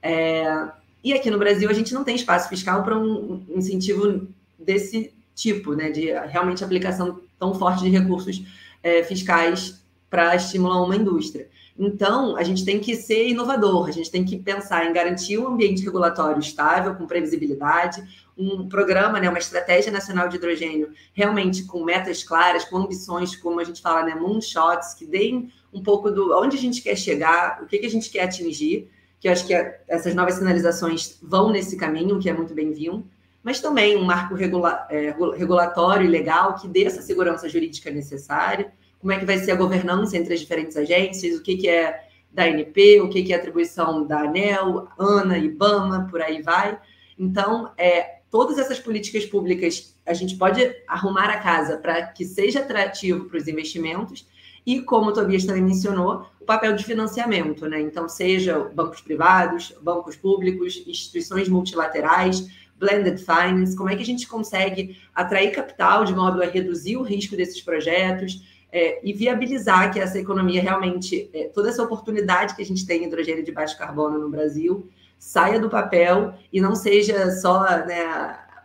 É, e aqui no Brasil a gente não tem espaço fiscal para um incentivo desse tipo, né, de realmente aplicação tão forte de recursos é, fiscais para estimular uma indústria. Então, a gente tem que ser inovador, a gente tem que pensar em garantir um ambiente regulatório estável, com previsibilidade, um programa, né, uma estratégia nacional de hidrogênio, realmente com metas claras, com ambições, como a gente fala, né, moonshots, que deem um pouco do onde a gente quer chegar, o que, que a gente quer atingir, que eu acho que essas novas sinalizações vão nesse caminho, que é muito bem-vindo, mas também um marco regula é, regulatório e legal que dê essa segurança jurídica necessária, como é que vai ser a governança entre as diferentes agências, o que, que é da ANP, o que, que é atribuição da ANEL, ANA, IBAMA, por aí vai. Então, é, todas essas políticas públicas, a gente pode arrumar a casa para que seja atrativo para os investimentos e, como o Tobias também mencionou, o papel de financiamento, né? Então, seja bancos privados, bancos públicos, instituições multilaterais, blended finance, como é que a gente consegue atrair capital de modo a reduzir o risco desses projetos, é, e viabilizar que essa economia realmente, é, toda essa oportunidade que a gente tem em hidrogênio de baixo carbono no Brasil, saia do papel e não seja só né,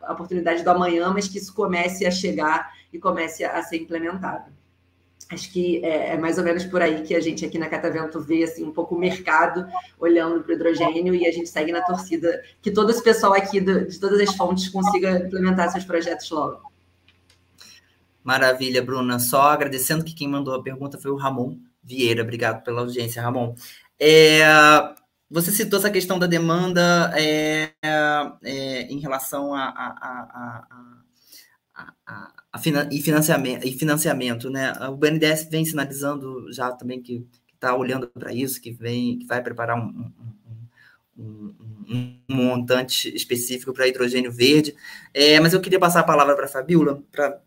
a oportunidade do amanhã, mas que isso comece a chegar e comece a ser implementado. Acho que é, é mais ou menos por aí que a gente aqui na Catavento vê assim, um pouco o mercado olhando para o hidrogênio e a gente segue na torcida que todo esse pessoal aqui do, de todas as fontes consiga implementar seus projetos logo. Maravilha, Bruna. Só agradecendo que quem mandou a pergunta foi o Ramon Vieira. Obrigado pela audiência, Ramon. É, você citou essa questão da demanda é, é, em relação a, a, a, a, e, financiamento, e financiamento, né? O BNDES vem sinalizando já também que está olhando para isso, que vem, que vai preparar um, um, um, um montante específico para hidrogênio verde. É, mas eu queria passar a palavra para a Fabiola para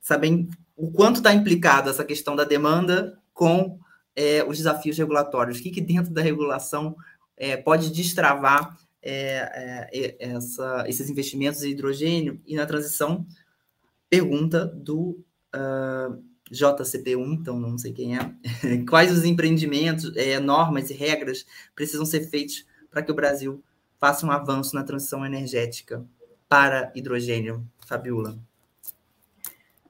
saber o quanto está implicado essa questão da demanda com é, os desafios regulatórios. O que, que dentro da regulação é, pode destravar é, é essa, esses investimentos em hidrogênio e na transição? Pergunta do uh, ah, JCP1, então não sei quem é. Quais os empreendimentos, é, normas e regras precisam ser feitos para que o Brasil faça um avanço na transição energética para hidrogênio? Fabiola.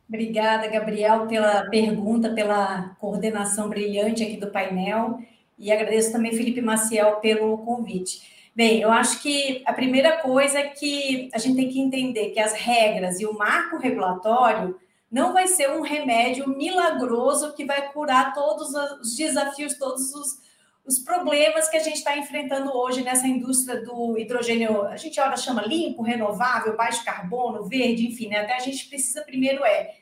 Obrigada, Gabriel, pela pergunta, pela coordenação brilhante aqui do painel. E agradeço também, Felipe Maciel, pelo convite. Bem, eu acho que a primeira coisa é que a gente tem que entender que as regras e o marco regulatório não vai ser um remédio milagroso que vai curar todos os desafios, todos os, os problemas que a gente está enfrentando hoje nessa indústria do hidrogênio, a gente ora chama limpo, renovável, baixo carbono, verde, enfim, né? Até a gente precisa primeiro é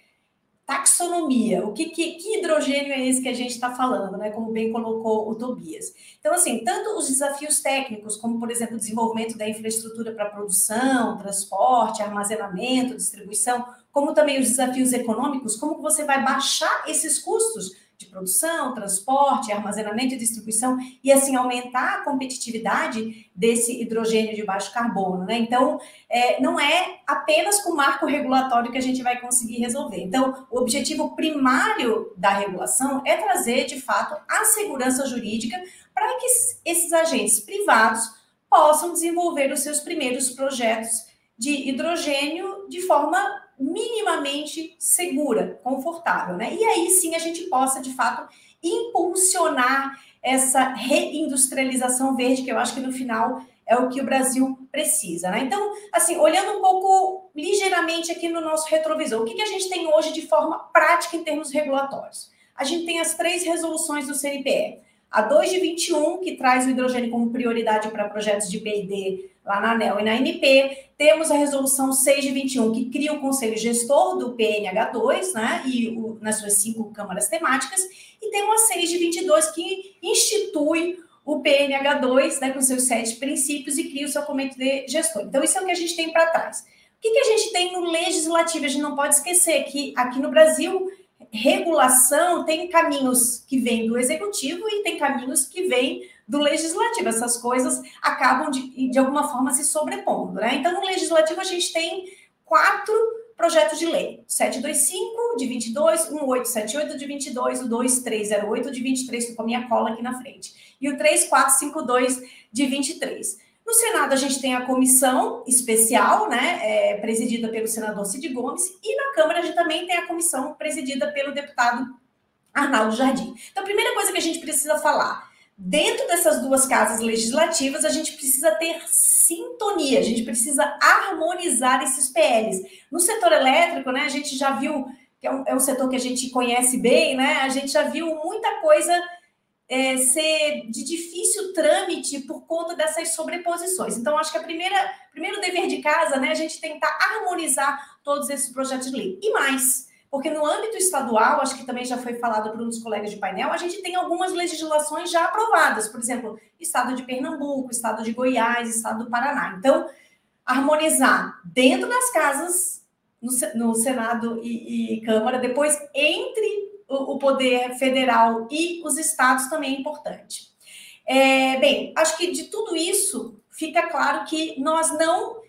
taxonomia, o que, que, que hidrogênio é esse que a gente está falando, né? Como bem colocou o Tobias. Então, assim, tanto os desafios técnicos, como, por exemplo, o desenvolvimento da infraestrutura para produção, transporte, armazenamento, distribuição, como também os desafios econômicos, como você vai baixar esses custos de produção, transporte, armazenamento e distribuição, e assim aumentar a competitividade desse hidrogênio de baixo carbono. Né? Então, é, não é apenas com o marco regulatório que a gente vai conseguir resolver. Então, o objetivo primário da regulação é trazer, de fato, a segurança jurídica para que esses agentes privados possam desenvolver os seus primeiros projetos de hidrogênio de forma minimamente segura, confortável, né? E aí sim a gente possa, de fato, impulsionar essa reindustrialização verde, que eu acho que no final é o que o Brasil precisa, né? Então, assim, olhando um pouco ligeiramente aqui no nosso retrovisor, o que, que a gente tem hoje de forma prática em termos regulatórios? A gente tem as três resoluções do CNPE. A 2 de 21, que traz o hidrogênio como prioridade para projetos de P&D lá na ANEL e na ANP. Temos a resolução 6 de 21, que cria o conselho gestor do PNH2, né, e o, nas suas cinco câmaras temáticas. E temos a 6 de 22, que institui o PNH2, né, com seus sete princípios e cria o seu comitê gestor. Então, isso é o que a gente tem para trás. O que, que a gente tem no legislativo? A gente não pode esquecer que aqui no Brasil regulação tem caminhos que vêm do executivo e tem caminhos que vêm do legislativo. Essas coisas acabam de, de alguma forma se sobrepondo, né? Então, no legislativo a gente tem quatro projetos de lei: 725 de 22, 1878 de 22, o 2308 de 23, estou com a minha cola aqui na frente, e o 3452 de 23. No Senado, a gente tem a comissão especial, né, é, presidida pelo senador Cid Gomes, e na Câmara, a gente também tem a comissão presidida pelo deputado Arnaldo Jardim. Então, a primeira coisa que a gente precisa falar, dentro dessas duas casas legislativas, a gente precisa ter sintonia, a gente precisa harmonizar esses PLs. No setor elétrico, né, a gente já viu, que é um, é um setor que a gente conhece bem, né, a gente já viu muita coisa é, ser de difícil trâmite por conta dessas sobreposições. Então, acho que a primeira primeiro dever de casa, né, a gente tentar harmonizar todos esses projetos de lei. E mais, porque no âmbito estadual, acho que também já foi falado por um dos colegas de painel, a gente tem algumas legislações já aprovadas, por exemplo, estado de Pernambuco, estado de Goiás, estado do Paraná. Então, harmonizar dentro das casas, no, no Senado e, e Câmara, depois entre o, poder federal e os estados também é importante. É, bem, acho que de tudo isso fica claro que nós não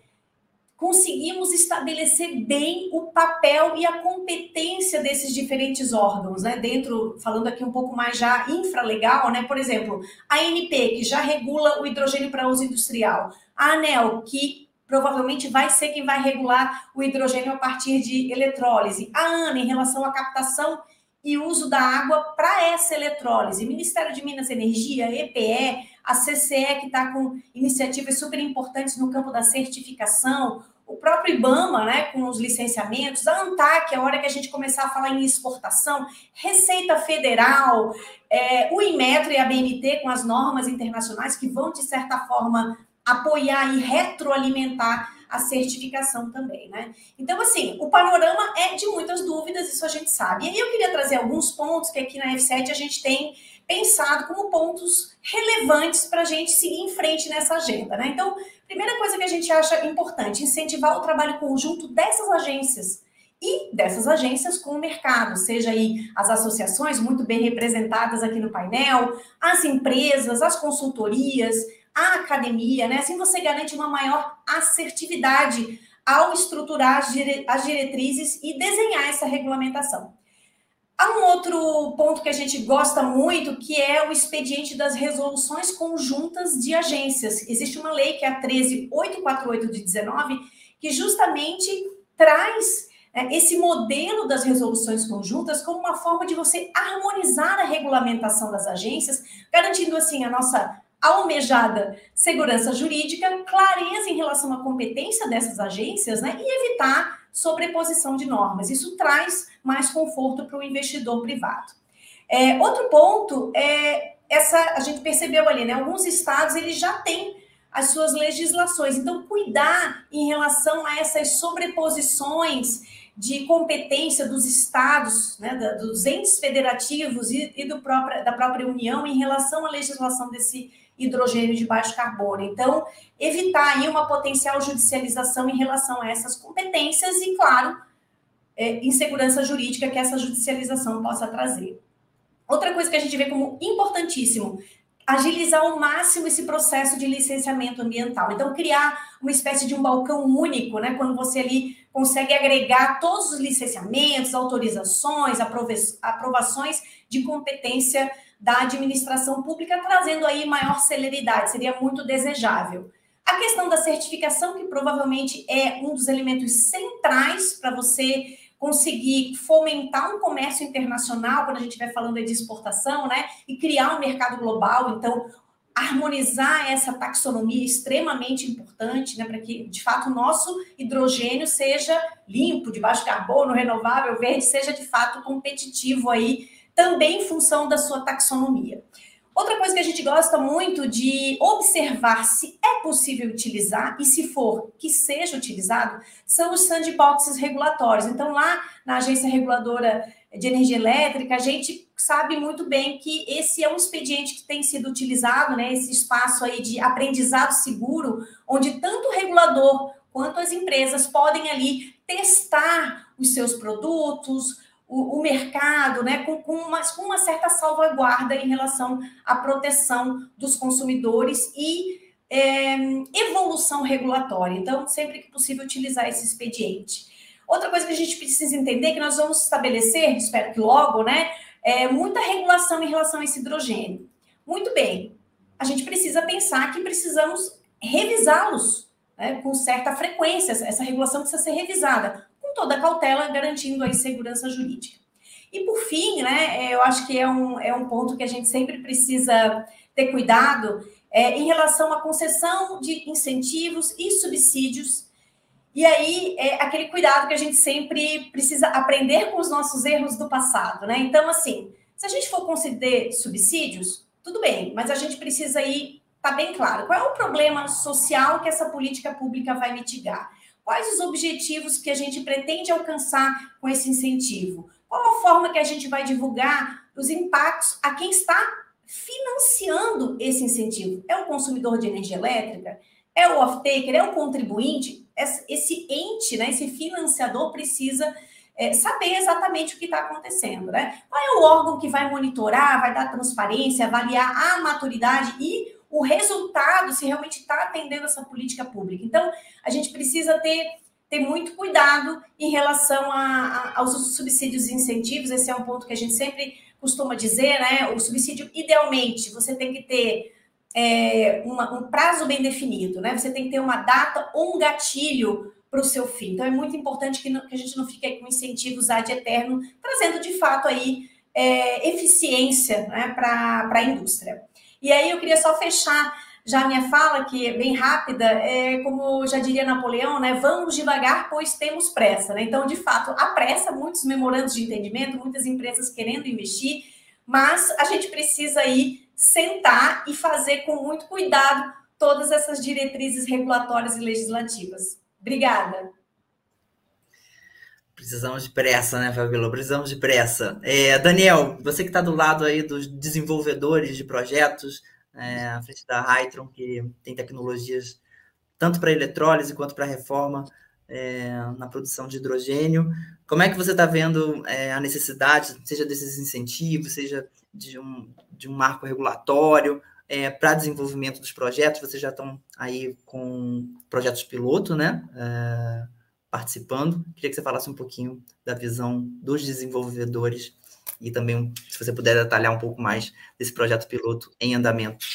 conseguimos estabelecer bem o papel e a competência desses diferentes órgãos, né? Dentro, falando aqui um pouco mais já infralegal, né? Por exemplo, a ANP, que já regula o hidrogênio para uso industrial, a ANEL, que provavelmente vai ser quem vai regular o hidrogênio a partir de eletrólise, a ANA, em relação à captação e uso da água para essa eletrólise. Ministério de Minas e Energia, EPE, a CCE, que está com iniciativas super importantes no campo da certificação, o próprio IBAMA, né, com os licenciamentos, a ANTAC, a hora que a gente começar a falar em exportação, Receita Federal, é, o Inmetro e a BNT com as normas internacionais que vão, de certa forma, apoiar e retroalimentar a certificação também, né? Então, assim, o panorama é de muitas dúvidas, isso a gente sabe. E aí eu queria trazer alguns pontos que aqui na F7 a gente tem pensado como pontos relevantes para a gente seguir em frente nessa agenda, né? Então, primeira coisa que a gente acha importante, incentivar o trabalho conjunto dessas agências e dessas agências com o mercado, seja aí as associações muito bem representadas aqui no painel, as empresas, as consultorias, a academia, né? Assim você garante uma maior assertividade ao estruturar as, dire as diretrizes e desenhar essa regulamentação. Há um outro ponto que a gente gosta muito, que é o expediente das resoluções conjuntas de agências. Existe uma lei que é a 13848 de 19, que justamente traz é, esse modelo das resoluções conjuntas como uma forma de você harmonizar a regulamentação das agências, garantindo assim a nossa almejada segurança jurídica, clareza em relação à competência dessas agências, né, e evitar sobreposição de normas. Isso traz mais conforto para o investidor privado. É, outro ponto é essa, a gente percebeu ali, né, alguns estados eles já têm as suas legislações, então cuidar em relação a essas sobreposições de competência dos estados, né, dos entes federativos e, e do própria, da própria União em relação à legislação desse hidrogênio de baixo carbono. Então, evitar aí uma potencial judicialização em relação a essas competências e, claro, é, insegurança jurídica que essa judicialização possa trazer. Outra coisa que a gente vê como importantíssimo, agilizar ao máximo esse processo de licenciamento ambiental. Então, criar uma espécie de um balcão único, né? Quando você ali consegue agregar todos os licenciamentos, autorizações, aprovações de competência da administração pública, trazendo aí maior celeridade, seria muito desejável. A questão da certificação, que provavelmente é um dos elementos centrais para você conseguir fomentar um comércio internacional, quando a gente estiver falando de exportação, né? E criar um mercado global. Então, harmonizar essa taxonomia é extremamente importante, né? Para que, de fato, o nosso hidrogênio seja limpo, de baixo carbono, renovável, verde, seja de fato competitivo aí também em função da sua taxonomia. Outra coisa que a gente gosta muito de observar se é possível utilizar e se for que seja utilizado são os sandboxes regulatórios. Então, lá na Agência Reguladora de Energia Elétrica, a gente sabe muito bem que esse é um expediente que tem sido utilizado, né? Esse espaço aí de aprendizado seguro, onde tanto o regulador quanto as empresas podem ali testar os seus produtos, o, o mercado, né, com, com, uma, com uma certa salvaguarda em relação à proteção dos consumidores e é, evolução regulatória. Então, sempre que possível, utilizar esse expediente. Outra coisa que a gente precisa entender é que nós vamos estabelecer, espero que logo, né, é, muita regulação em relação a esse hidrogênio. Muito bem, a gente precisa pensar que precisamos revisá-los né, com certa frequência. Essa regulação precisa ser revisada toda a cautela, garantindo a segurança jurídica. E por fim, né, eu acho que é um, é um ponto que a gente sempre precisa ter cuidado é, em relação à concessão de incentivos e subsídios. E aí, é aquele cuidado que a gente sempre precisa aprender com os nossos erros do passado, né? Então, assim, se a gente for conceder subsídios, tudo bem, mas a gente precisa ir, tá bem claro, qual é o problema social que essa política pública vai mitigar? Quais os objetivos que a gente pretende alcançar com esse incentivo? Qual a forma que a gente vai divulgar os impactos a quem está financiando esse incentivo? É o consumidor de energia elétrica? É o off-taker? É o contribuinte? Esse ente, né, esse financiador precisa é, saber exatamente o que está acontecendo, né? Qual é o órgão que vai monitorar, vai dar transparência, avaliar a maturidade e o resultado, se realmente está atendendo essa política pública. Então, a gente precisa ter, ter muito cuidado em relação a, a, aos subsídios e incentivos. Esse é um ponto que a gente sempre costuma dizer, né? O subsídio, idealmente, você tem que ter é, uma, um prazo bem definido, né? Você tem que ter uma data ou um gatilho para o seu fim. Então, é muito importante que, não, que, a gente não fique com incentivos ad eterno, trazendo de fato aí é, eficiência né, para a indústria. E aí eu queria só fechar já minha fala, que é bem rápida, é como já diria Napoleão, né? Vamos devagar, pois temos pressa, né? Então, de fato, há pressa, muitos memorandos de entendimento, muitas empresas querendo investir, mas a gente precisa aí sentar e fazer com muito cuidado todas essas diretrizes regulatórias e legislativas. Obrigada. Precisamos de pressa, né, Fabíola? Precisamos de pressa. É, Daniel, você que está do lado aí dos desenvolvedores de projetos, é, à frente da Hytron, que tem tecnologias tanto para eletrólise quanto para reforma é, na produção de hidrogênio. Como é que você está vendo é, a necessidade, seja desses incentivos, seja de um, de um marco regulatório é, para desenvolvimento dos projetos? Vocês já estão aí com projetos piloto, né? Participando. Queria que você falasse um pouquinho da visão dos desenvolvedores e também se você puder detalhar um pouco mais desse projeto piloto em andamento.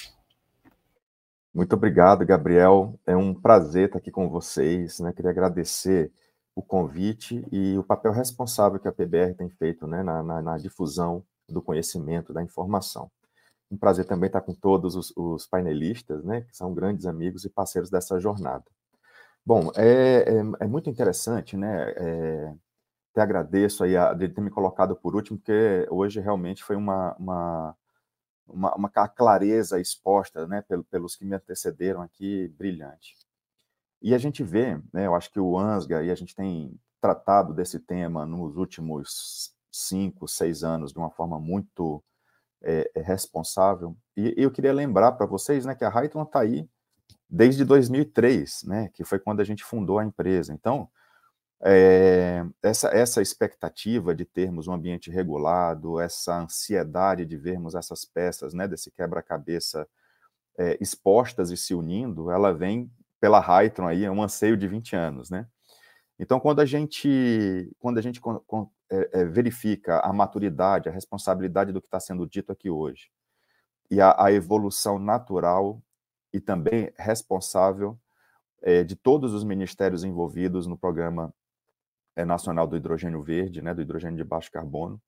Muito obrigado, Gabriel. É um prazer estar aqui com vocês. Né? Queria agradecer o convite e o papel responsável que a PBR tem feito né? na, na, na difusão do conhecimento, da informação. Um prazer também estar com todos os, os, painelistas, né, que são grandes amigos e parceiros dessa jornada. Bom, é, é, é muito interessante, né, é, até agradeço aí a, de ter me colocado por último, porque hoje realmente foi uma, uma, uma, uma clareza exposta né, pelos que me antecederam aqui, brilhante. E a gente vê, né, eu acho que o ANSGA, e a gente tem tratado desse tema nos últimos cinco, seis anos de uma forma muito é, responsável. E eu queria lembrar para vocês né, que a Raytron está aí desde 2003, né, que foi quando a gente fundou a empresa. Então, é, essa, essa expectativa de termos um ambiente regulado, essa ansiedade de vermos essas peças né, desse quebra-cabeça é, expostas e se unindo, ela vem pela Hytron aí, é um anseio de 20 anos, né? Então, quando a gente, quando a gente é, verifica a maturidade, a responsabilidade do que está sendo dito aqui hoje, e a, a evolução natural e também responsável é, de todos os ministérios envolvidos no programa é, nacional do hidrogênio verde, né, do hidrogênio de baixo carbono,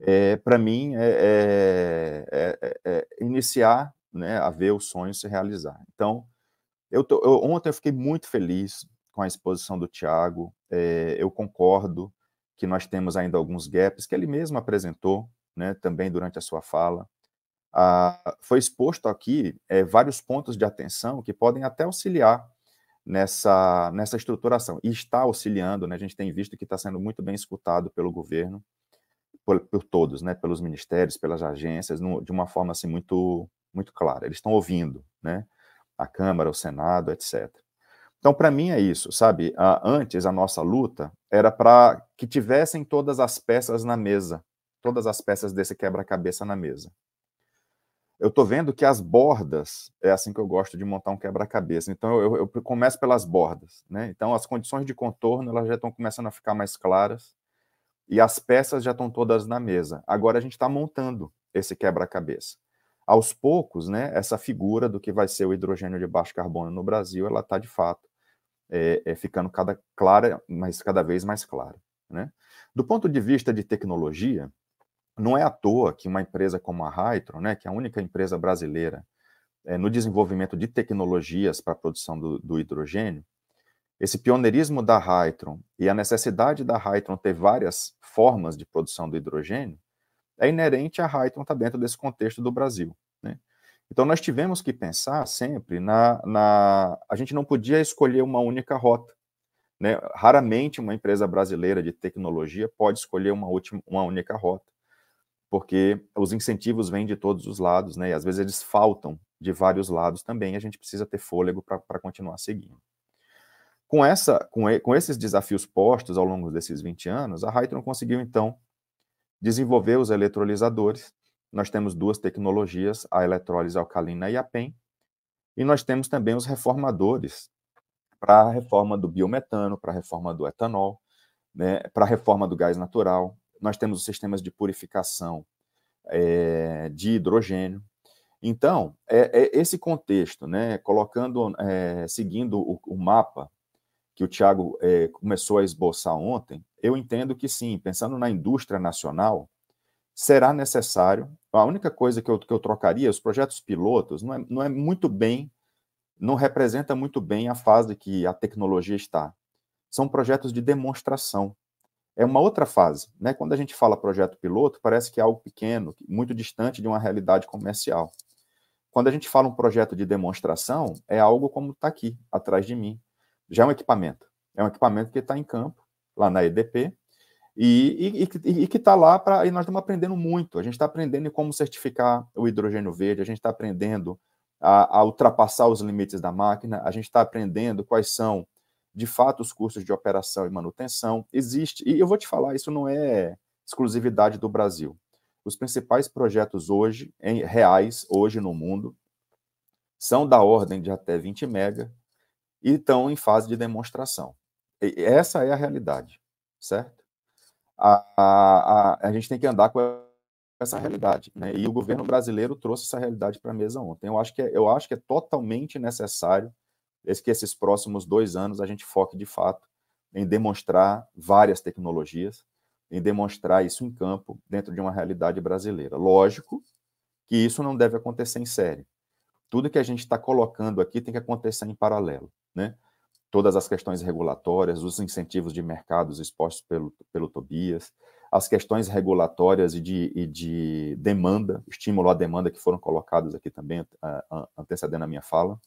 é, para mim é, é, é, iniciar né, a ver o sonho se realizar. Então, eu, tô, eu ontem eu fiquei muito feliz com a exposição do Tiago, eu concordo que nós temos ainda alguns gaps que ele mesmo apresentou, né, também durante a sua fala. Foi exposto aqui vários pontos de atenção que podem até auxiliar nessa, nessa estruturação. E está auxiliando, né? a gente tem visto que está sendo muito bem escutado pelo governo, por, por todos, né? pelos ministérios, pelas agências, no, de uma forma assim, muito, muito clara. Eles estão ouvindo né? a Câmara, o Senado, etc. Então, para mim é isso, sabe? antes, a nossa luta era para que tivessem todas as peças na mesa, todas as peças desse quebra-cabeça na mesa. Eu estou vendo que as bordas, é assim que eu gosto de montar um quebra-cabeça. Então, eu, eu, começo pelas bordas. Né? Então, as condições de contorno elas já estão começando a ficar mais claras e as peças já estão todas na mesa. Agora, a gente está montando esse quebra-cabeça. Aos poucos, né, essa figura do que vai ser o hidrogênio de baixo carbono no Brasil, ela está, de fato, é, é, ficando cada clara, mas cada vez mais clara. Né? Do ponto de vista de tecnologia, não é à toa que uma empresa como a Hytron, né, que é a única empresa brasileira é, no desenvolvimento de tecnologias para a produção do, do, hidrogênio, esse pioneirismo da Hytron e a necessidade da Hytron ter várias formas de produção do hidrogênio é inerente à Hytron estar tá dentro desse contexto do Brasil. Né? Então, nós tivemos que pensar sempre na, na. A gente não podia escolher uma única rota. Né? Raramente uma empresa brasileira de tecnologia pode escolher uma, última, uma única rota porque os incentivos vêm de todos os lados, né? E às vezes eles faltam de vários lados também, a gente precisa ter fôlego para continuar seguindo. Com, essa, com, com esses desafios postos ao longo desses 20 anos, a Hytron conseguiu, então, desenvolver os eletrolisadores. Nós temos duas tecnologias, a eletrólise alcalina e a PEN, e nós temos também os reformadores para a reforma do biometano, para a reforma do etanol, né, para a reforma do gás natural, nós temos os sistemas de purificação é, de hidrogênio. Então, é, é, esse contexto, né, colocando, é, seguindo o, o, mapa que o Tiago é, começou a esboçar ontem, eu entendo que sim, pensando na indústria nacional, será necessário. A única coisa que eu, que eu trocaria, os projetos pilotos, não é, não é muito bem, não representa muito bem a fase que a tecnologia está. São projetos de demonstração é uma outra fase. Né? Quando a gente fala projeto piloto, parece que é algo pequeno, muito distante de uma realidade comercial. Quando a gente fala um projeto de demonstração, é algo como está aqui, atrás de mim. Já é um equipamento. É um equipamento que está em campo, lá na EDP, e, e, e, que está lá para. E nós estamos aprendendo muito. A gente está aprendendo como certificar o hidrogênio verde, a gente está aprendendo a, a ultrapassar os limites da máquina, a gente está aprendendo quais são de fato os custos de operação e manutenção. Existe, e eu vou te falar, isso não é exclusividade do Brasil. Os principais projetos hoje, em reais, hoje no mundo, são da ordem de até 20 mega e estão em fase de demonstração. E essa é a realidade, certo? A, a, a, a gente tem que andar com essa realidade, né? E o governo brasileiro trouxe essa realidade para a mesa ontem. Eu acho que é, eu acho que é totalmente necessário que esses próximos dois anos a gente foque de fato em demonstrar várias tecnologias, em demonstrar isso em campo dentro de uma realidade brasileira. Lógico que isso não deve acontecer em série. Tudo que a gente está colocando aqui tem que acontecer em paralelo, né? Todas as questões regulatórias, os incentivos de mercados expostos pelo, pelo Tobias, as questões regulatórias e de, e de demanda, estímulo à demanda que foram colocados aqui também, uh, antecedendo a minha fala,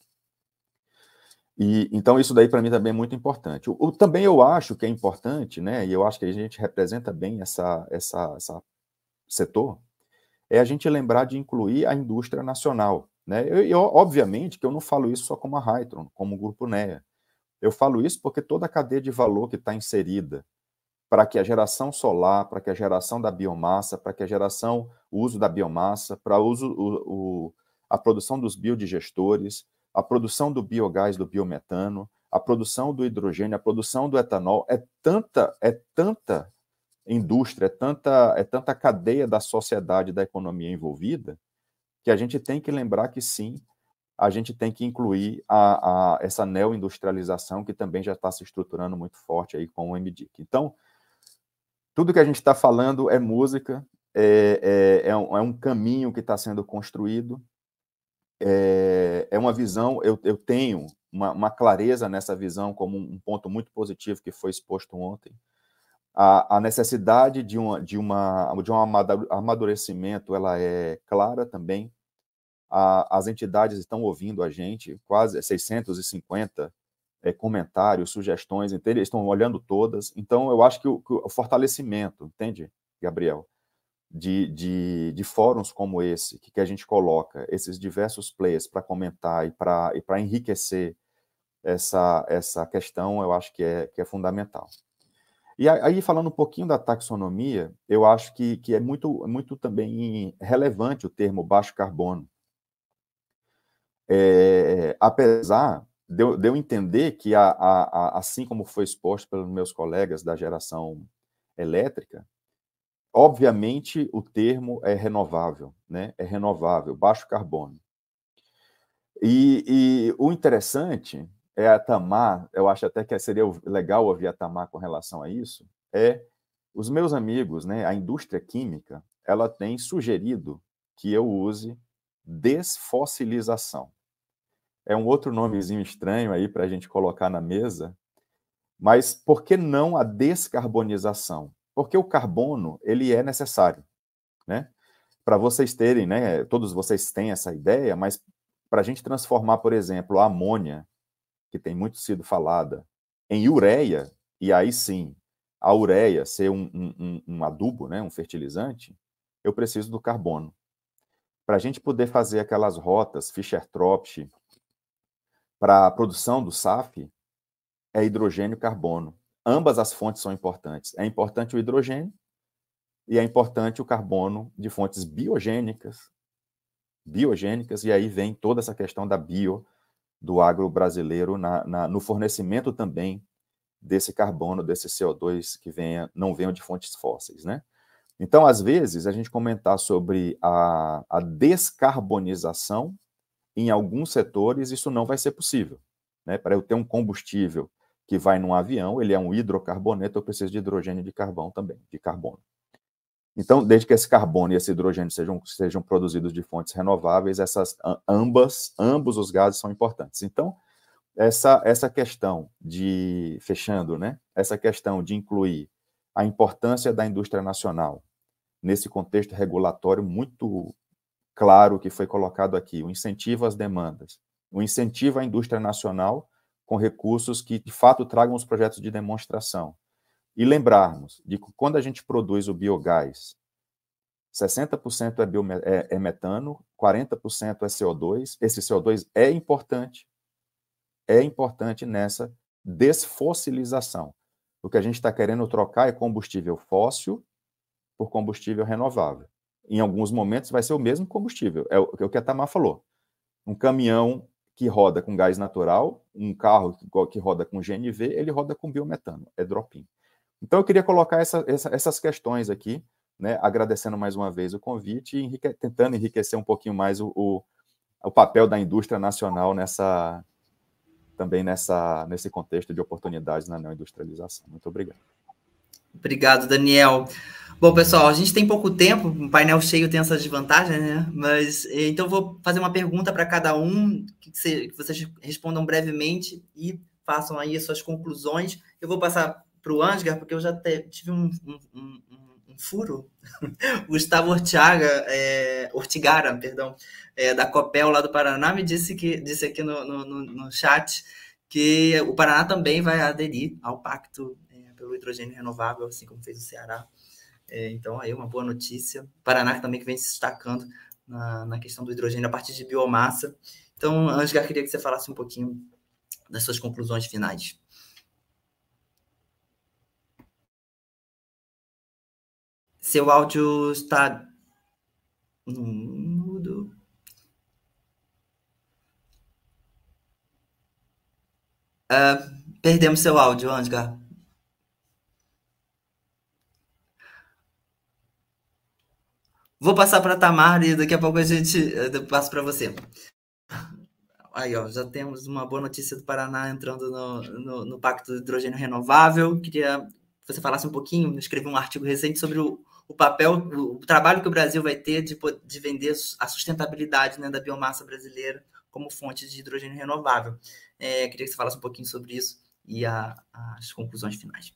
e, então, isso daí para mim também é muito importante. O, o, também eu acho que é importante, né, e eu acho que a gente representa bem essa, essa, essa setor, é a gente lembrar de incluir a indústria nacional. Né? Eu, obviamente que eu não falo isso só como a Hytron, como o Grupo NEA. Eu falo isso porque toda a cadeia de valor que está inserida para que a geração solar, para que a geração da biomassa, para que a geração, o uso da biomassa, para uso, o, o, a produção dos biodigestores, a produção do biogás, do biometano, a produção do hidrogênio, a produção do etanol, é tanta, é tanta indústria, é tanta, é tanta cadeia da sociedade, da economia envolvida, que a gente tem que lembrar que sim, a gente tem que incluir a, a essa neoindustrialização que também já está se estruturando muito forte aí com o MDIC. Então, tudo que a gente está falando é música, é, é, é, um, é um caminho que está sendo construído, é, é uma visão, eu, eu tenho uma, uma, clareza nessa visão como um ponto muito positivo que foi exposto ontem. A, a necessidade de, uma, de, uma, de um amadurecimento, ela é clara também. A, as entidades estão ouvindo a gente, quase 650 é, comentários, sugestões, eles estão olhando todas. Então, eu acho que o, que o fortalecimento, entende, Gabriel? De, de, de, fóruns como esse, que, que a gente coloca esses diversos players para comentar e para e enriquecer essa, essa questão, eu acho que é, que é fundamental. E aí, falando um pouquinho da taxonomia, eu acho que, que é muito, muito também relevante o termo baixo carbono. É, apesar de eu, de eu, entender que, a, a, a, assim como foi exposto pelos meus colegas da geração elétrica, obviamente o termo é renovável, né? É renovável, baixo carbono. E, e o interessante é a Tamar, eu acho até que seria legal ouvir a Tamar com relação a isso, é os meus amigos, né, a indústria química, ela tem sugerido que eu use desfossilização. É um outro nomezinho estranho aí para a gente colocar na mesa, mas por que não a descarbonização? Porque o carbono, ele é necessário, né? Para vocês terem, né, todos vocês têm essa ideia, mas para a gente transformar, por exemplo, a amônia que tem muito sido falada, em ureia, e aí sim, a ureia ser um, um, um adubo, né, um fertilizante, eu preciso do carbono. Para a gente poder fazer aquelas rotas Fischer-Tropsch para a produção do SAF, é hidrogênio e carbono. Ambas as fontes são importantes. É importante o hidrogênio e é importante o carbono de fontes biogênicas, biogênicas, e aí vem toda essa questão da bio, do agro brasileiro na, na, no fornecimento também desse carbono, desse CO2 que venha, não venham de fontes fósseis, né? Então, às vezes, a gente comentar sobre a, a descarbonização em alguns setores, isso não vai ser possível. Né? Para eu ter um combustível que vai num avião, ele é um hidrocarboneto, eu preciso de hidrogênio de carvão também, de carbono. Então, desde que esse carbono e esse hidrogênio sejam, sejam produzidos de fontes renováveis, essas ambas, ambos os gases são importantes. Então, essa, essa questão de, fechando, né, essa questão de incluir a importância da indústria nacional nesse contexto regulatório muito claro que foi colocado aqui, o incentivo às demandas, o incentivo à indústria nacional com recursos que, de fato, tragam os projetos de demonstração, e lembrarmos de que quando a gente produz o biogás, 60% é, é, é metano, 40% é CO2. Esse CO2 é importante, é importante nessa desfossilização. O que a gente está querendo trocar é combustível fóssil por combustível renovável. Em alguns momentos vai ser o mesmo combustível, é o, é o que a Tamar falou. Um caminhão que roda com gás natural, um carro que, roda com GNV, ele roda com biometano, é drop-in. Então, eu queria colocar essa, essa, essas questões aqui, né, agradecendo mais uma vez o convite e enrique, tentando enriquecer um pouquinho mais o, o, o, papel da indústria nacional nessa também nessa, nesse contexto de oportunidades na neoindustrialização. Muito obrigado. Obrigado, Daniel. Bom, pessoal, a gente tem pouco tempo, um painel cheio tem essas desvantagens, né? Mas então vou fazer uma pergunta para cada um, que, vocês respondam brevemente e façam aí as suas conclusões. Eu vou passar para o Ansgar, porque eu já te, tive um, um, um, um furo. Gustavo Ortiga, é, Ortigara, perdão, é, da Copel lá do Paraná, me disse, que, disse aqui no, no, no chat que o Paraná também vai aderir ao pacto é, pelo hidrogênio renovável, assim como fez o Ceará. É, então, aí uma boa notícia. Paraná também que vem se destacando na, na questão do hidrogênio a partir de biomassa. Então, Ansgar, queria que você falasse um pouquinho das suas conclusões finais. Seu áudio está mudo. Uh, perdemos seu áudio, Ansgar. Vou passar para Tamara e daqui a pouco a gente eu passo para você. Aí, ó, já temos uma boa notícia do Paraná entrando no, no, no Pacto do Hidrogênio Renovável. Queria que você falasse um pouquinho, escrevi um artigo recente sobre o, o papel, o trabalho que o Brasil vai ter de, de vender a sustentabilidade né, da biomassa brasileira como fonte de hidrogênio renovável. É, queria que você falasse um pouquinho sobre isso e a, as conclusões finais.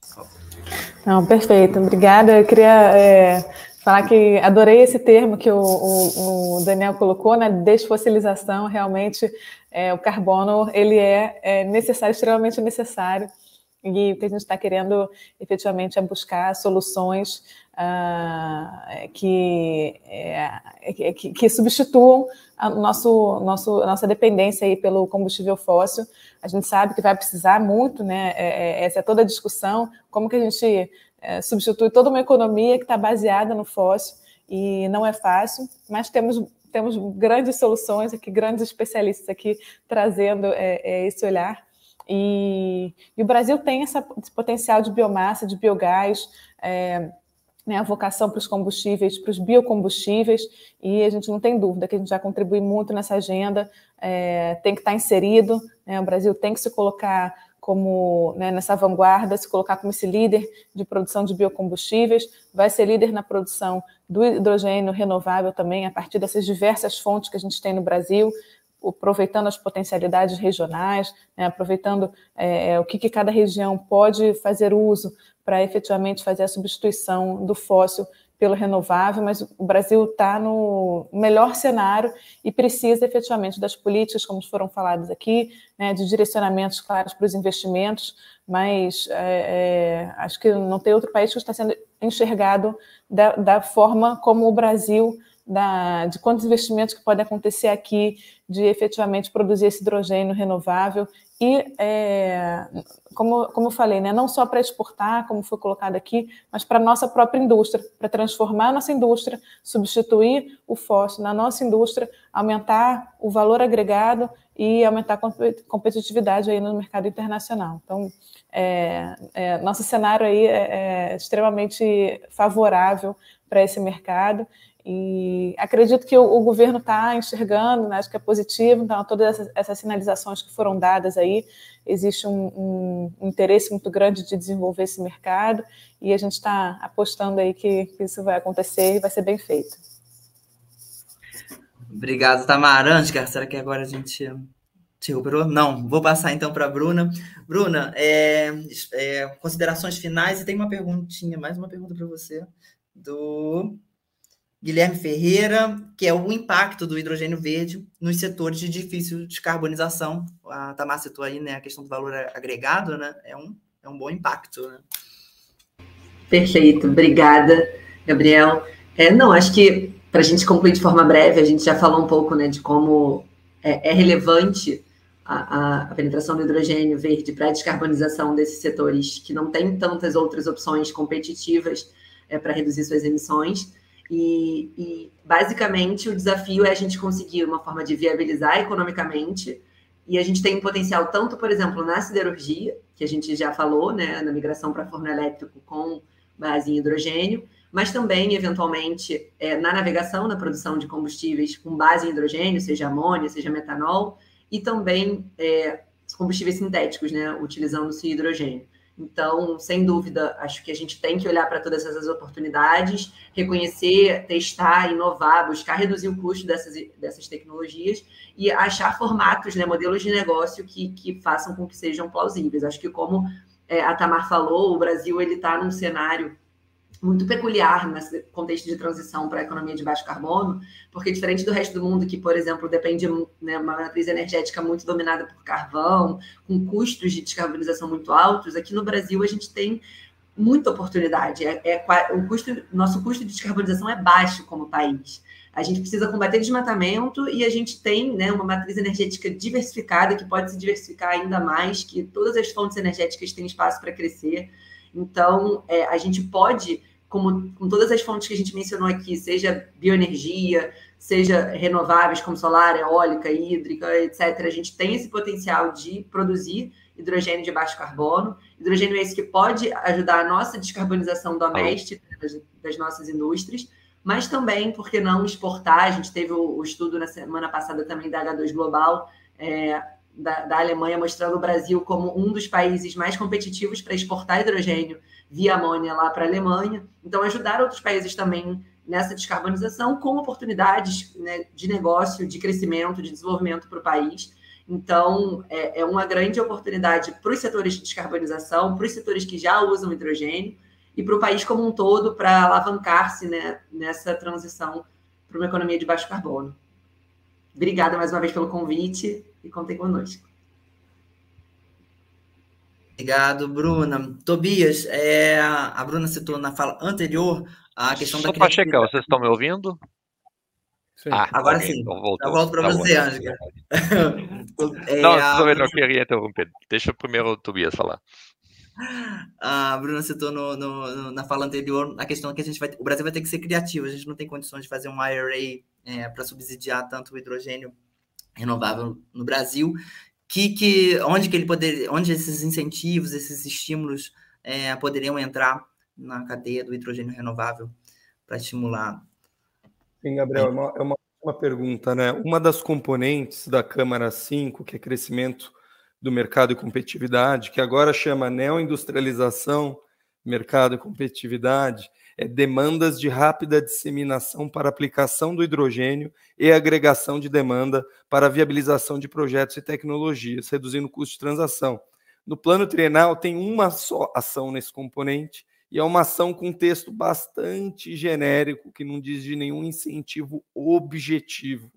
Não, perfeito, obrigada. Eu queria é, falar que adorei esse termo que o, o, o, Daniel colocou, né? Desfossilização. Realmente, é, o carbono ele é, é necessário, extremamente necessário e o que a gente está querendo efetivamente é buscar soluções uh, que, é, que, que, substituam a nosso, nosso, a nossa dependência aí pelo combustível fóssil. A gente sabe que vai precisar muito, né? É, é, essa é toda a discussão, como que a gente é, substitui toda uma economia que está baseada no fóssil, e não é fácil, mas temos temos grandes soluções aqui, grandes especialistas aqui trazendo é, é, esse olhar. E, e, o Brasil tem essa, esse potencial de biomassa, de biogás, é, né, a vocação para os combustíveis, para os biocombustíveis, e a gente não tem dúvida que a gente vai contribuir muito nessa agenda, é, tem que estar inserido, né, o Brasil tem que se colocar como né, nessa vanguarda, se colocar como esse líder de produção de biocombustíveis, vai ser líder na produção do hidrogênio renovável também, a partir dessas diversas fontes que a gente tem no Brasil, aproveitando as potencialidades regionais, né, aproveitando é, é, o que, que, cada região pode fazer uso para efetivamente fazer a substituição do fóssil pelo renovável, mas o Brasil está no melhor cenário e precisa efetivamente das políticas, como foram faladas aqui, né, de direcionamentos claros para os investimentos, mas é, é, acho que não tem outro país que está sendo enxergado da, da forma como o Brasil da, de quantos investimentos que podem acontecer aqui, de efetivamente produzir esse hidrogênio renovável e, é, como, como eu falei, né, não só para exportar, como foi colocado aqui, mas para a nossa própria indústria, para transformar a nossa indústria, substituir o fóssil na nossa indústria, aumentar o valor agregado e aumentar a competitividade aí no mercado internacional. Então, é, é, nosso cenário aí é, é extremamente favorável para esse mercado e acredito que o, o governo está enxergando, né, acho que é positivo, então todas essas, essas, sinalizações que foram dadas aí, existe um, um, interesse muito grande de desenvolver esse mercado e a gente está apostando aí que, que, isso vai acontecer e vai ser bem feito. Obrigado, Tamara. Será que agora a gente Bruno? Não, vou passar então para a Bruna. Bruna, é, é, considerações finais e tem uma perguntinha, mais uma pergunta para você, do Guilherme Ferreira, que é o impacto do hidrogênio verde nos setores de difícil descarbonização. A Tamar citou aí né, a questão do valor agregado, né? É um, é um bom impacto. Né? Perfeito, obrigada, Gabriel. É, não, acho que para a gente concluir de forma breve, a gente já falou um pouco né, de como é, é relevante a, a, penetração do hidrogênio verde para a descarbonização desses setores que não têm tantas outras opções competitivas é, para reduzir suas emissões. E, e, basicamente o desafio é a gente conseguir uma forma de viabilizar economicamente. E a gente tem um potencial tanto, por exemplo, na siderurgia, que a gente já falou, né, na migração para forno elétrico com base em hidrogênio, mas também, eventualmente, é, na navegação, na produção de combustíveis com base em hidrogênio, seja amônia, seja metanol, e também é, combustíveis sintéticos, né, utilizando-se hidrogênio. Então, sem dúvida, acho que a gente tem que olhar para todas essas oportunidades, reconhecer, testar, inovar, buscar reduzir o custo dessas, dessas tecnologias e achar formatos, né, modelos de negócio que, que façam com que sejam plausíveis. Acho que, como é, a Tamar falou, o Brasil ele está num cenário muito peculiar nesse contexto de transição para a economia de baixo carbono, porque diferente do resto do mundo, que, por exemplo, depende de né, uma matriz energética muito dominada por carvão, com custos de descarbonização muito altos, aqui no Brasil a gente tem muita oportunidade. É, é, o custo, nosso custo de descarbonização é baixo como país. A gente precisa combater desmatamento e a gente tem né, uma matriz energética diversificada que pode se diversificar ainda mais, que todas as fontes energéticas têm espaço para crescer. Então, é, a gente pode como com todas as fontes que a gente mencionou aqui, seja bioenergia, seja renováveis como solar, eólica, hídrica, etc., a gente tem esse potencial de produzir hidrogênio de baixo carbono. Hidrogênio é esse que pode ajudar a nossa descarbonização doméstica das, das nossas indústrias, mas também, por que não exportar? A gente teve o, o estudo na semana passada também da H2 Global, é, da, da Alemanha, mostrando o Brasil como um dos países mais competitivos para exportar hidrogênio via amônia lá para a Alemanha. Então, ajudar outros países também nessa descarbonização com oportunidades né, de negócio, de crescimento, de desenvolvimento para o país. Então, é, é, uma grande oportunidade para os setores de descarbonização, para os setores que já usam hidrogênio e para o país como um todo para alavancar-se né, nessa transição para uma economia de baixo carbono. Obrigada mais uma vez pelo convite e contem conosco. Obrigado, Bruna. Tobias, é, a Bruna citou na fala anterior a questão Só da para checar, vocês estão me ouvindo? Sim. Ah, Agora ok, sim. então voltou. Eu volto para Tá você, Ângela. É, Não, a só não queria interromper. Deixa primeiro o Tobias falar. A Bruna citou no, no- no- na fala anterior a questão que a gente vai, o Brasil vai ter que ser criativo. A gente não tem condições de fazer um IRA para subsidiar tanto o hidrogênio renovável no Brasil. Que, que onde que ele poder, onde esses incentivos, esses estímulos é, poderiam entrar na cadeia do hidrogênio renovável para estimular? Sim, Gabriel, é uma, é uma ótima pergunta, né? Uma das componentes da Câmara 5, que é crescimento do mercado e competitividade, que agora chama neoindustrialização, mercado e competitividade, é demandas de rápida disseminação para aplicação do hidrogênio e agregação de demanda para viabilização de projetos e tecnologias, reduzindo o custo de transação. No plano trienal, tem uma só ação nesse componente, e é uma ação com texto bastante genérico, que não diz de nenhum incentivo objetivo.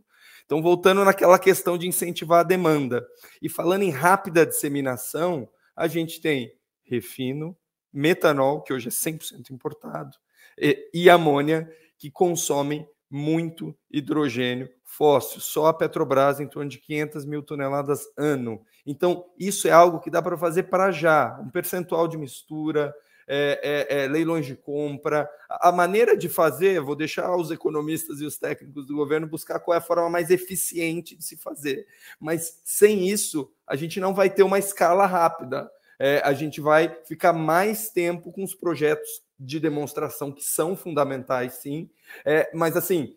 Então, voltando naquela questão de incentivar a demanda. E falando em rápida disseminação, a gente tem refino, metanol, que hoje é 100% importado, e, amônia, que consomem muito hidrogênio fóssil. Só a Petrobras em torno de 500 mil toneladas ano. Então, isso é algo que dá para fazer para já. Um percentual de mistura, é, é, é, leilões de compra. A, a maneira de fazer, vou deixar os economistas e os técnicos do governo buscar qual é a forma mais eficiente de se fazer. Mas sem isso, a gente não vai ter uma escala rápida. É, a gente vai ficar mais tempo com os projetos de demonstração que são fundamentais, sim. É, mas assim,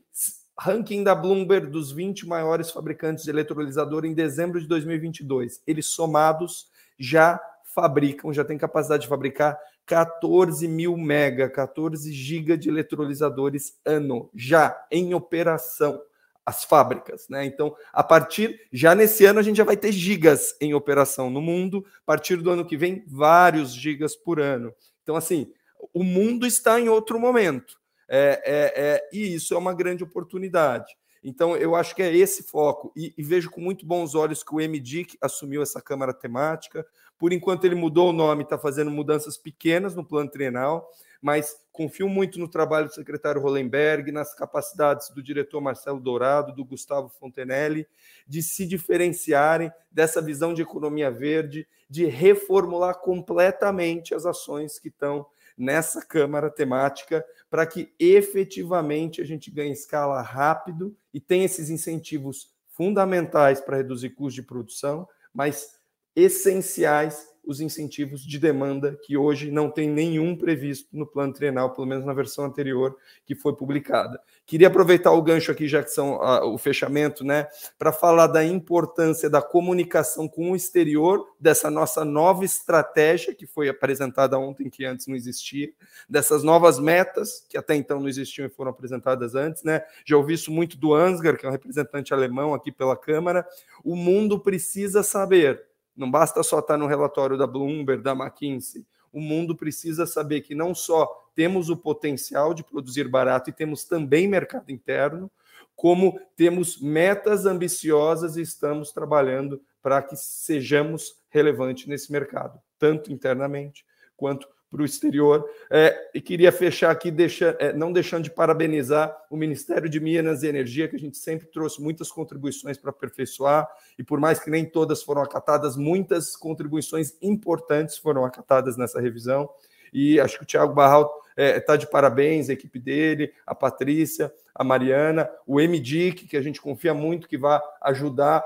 ranking da Bloomberg dos 20 maiores fabricantes de eletrolisador em dezembro de 2022, eles somados já fabricam, já têm capacidade de fabricar 14 mil mega, 14 giga de eletrolisadores ano, já em operação, as fábricas, né? Então, a partir, já nesse ano, a gente já vai ter gigas em operação no mundo, a partir do ano que vem, vários gigas por ano. Então, assim, o mundo está em outro momento, é, é, é, e isso é uma grande oportunidade. Então, eu acho que é esse foco, e, e vejo com muito bons olhos que o MDIC assumiu essa Câmara Temática, por enquanto, ele mudou o nome, está fazendo mudanças pequenas no plano trienal, mas confio muito no trabalho do secretário Hollenberg, nas capacidades do diretor Marcelo Dourado, do Gustavo Fontenelle, de se diferenciarem dessa visão de economia verde, de reformular completamente as ações que estão nessa Câmara temática, para que efetivamente a gente ganhe escala rápido e tenha esses incentivos fundamentais para reduzir custos de produção, mas essenciais os incentivos de demanda que hoje não tem nenhum previsto no plano trienal, pelo menos na versão anterior que foi publicada. Queria aproveitar o gancho aqui, já que são a, o fechamento, né, para falar da importância da comunicação com o exterior, dessa nossa nova estratégia que foi apresentada ontem, que antes não existia, dessas novas metas que até então não existiam e foram apresentadas antes, né? Já ouvi isso muito do Ansgar, que é um representante alemão aqui pela Câmara. O mundo precisa saber não basta só estar no relatório da Bloomberg, da McKinsey. O mundo precisa saber que não só temos o potencial de produzir barato e temos também mercado interno, como temos metas ambiciosas e estamos trabalhando para que sejamos relevantes nesse mercado, tanto internamente quanto para o exterior. É, e queria fechar aqui, deixa, é, não deixando de parabenizar o Ministério de Minas e Energia, que a gente sempre trouxe muitas contribuições para aperfeiçoar, e por mais que nem todas foram acatadas, muitas contribuições importantes foram acatadas nessa revisão. E acho que o Tiago Barral está é, tá de parabéns, a equipe dele, a Patrícia, a Mariana, o MDIC, que a gente confia muito que vai ajudar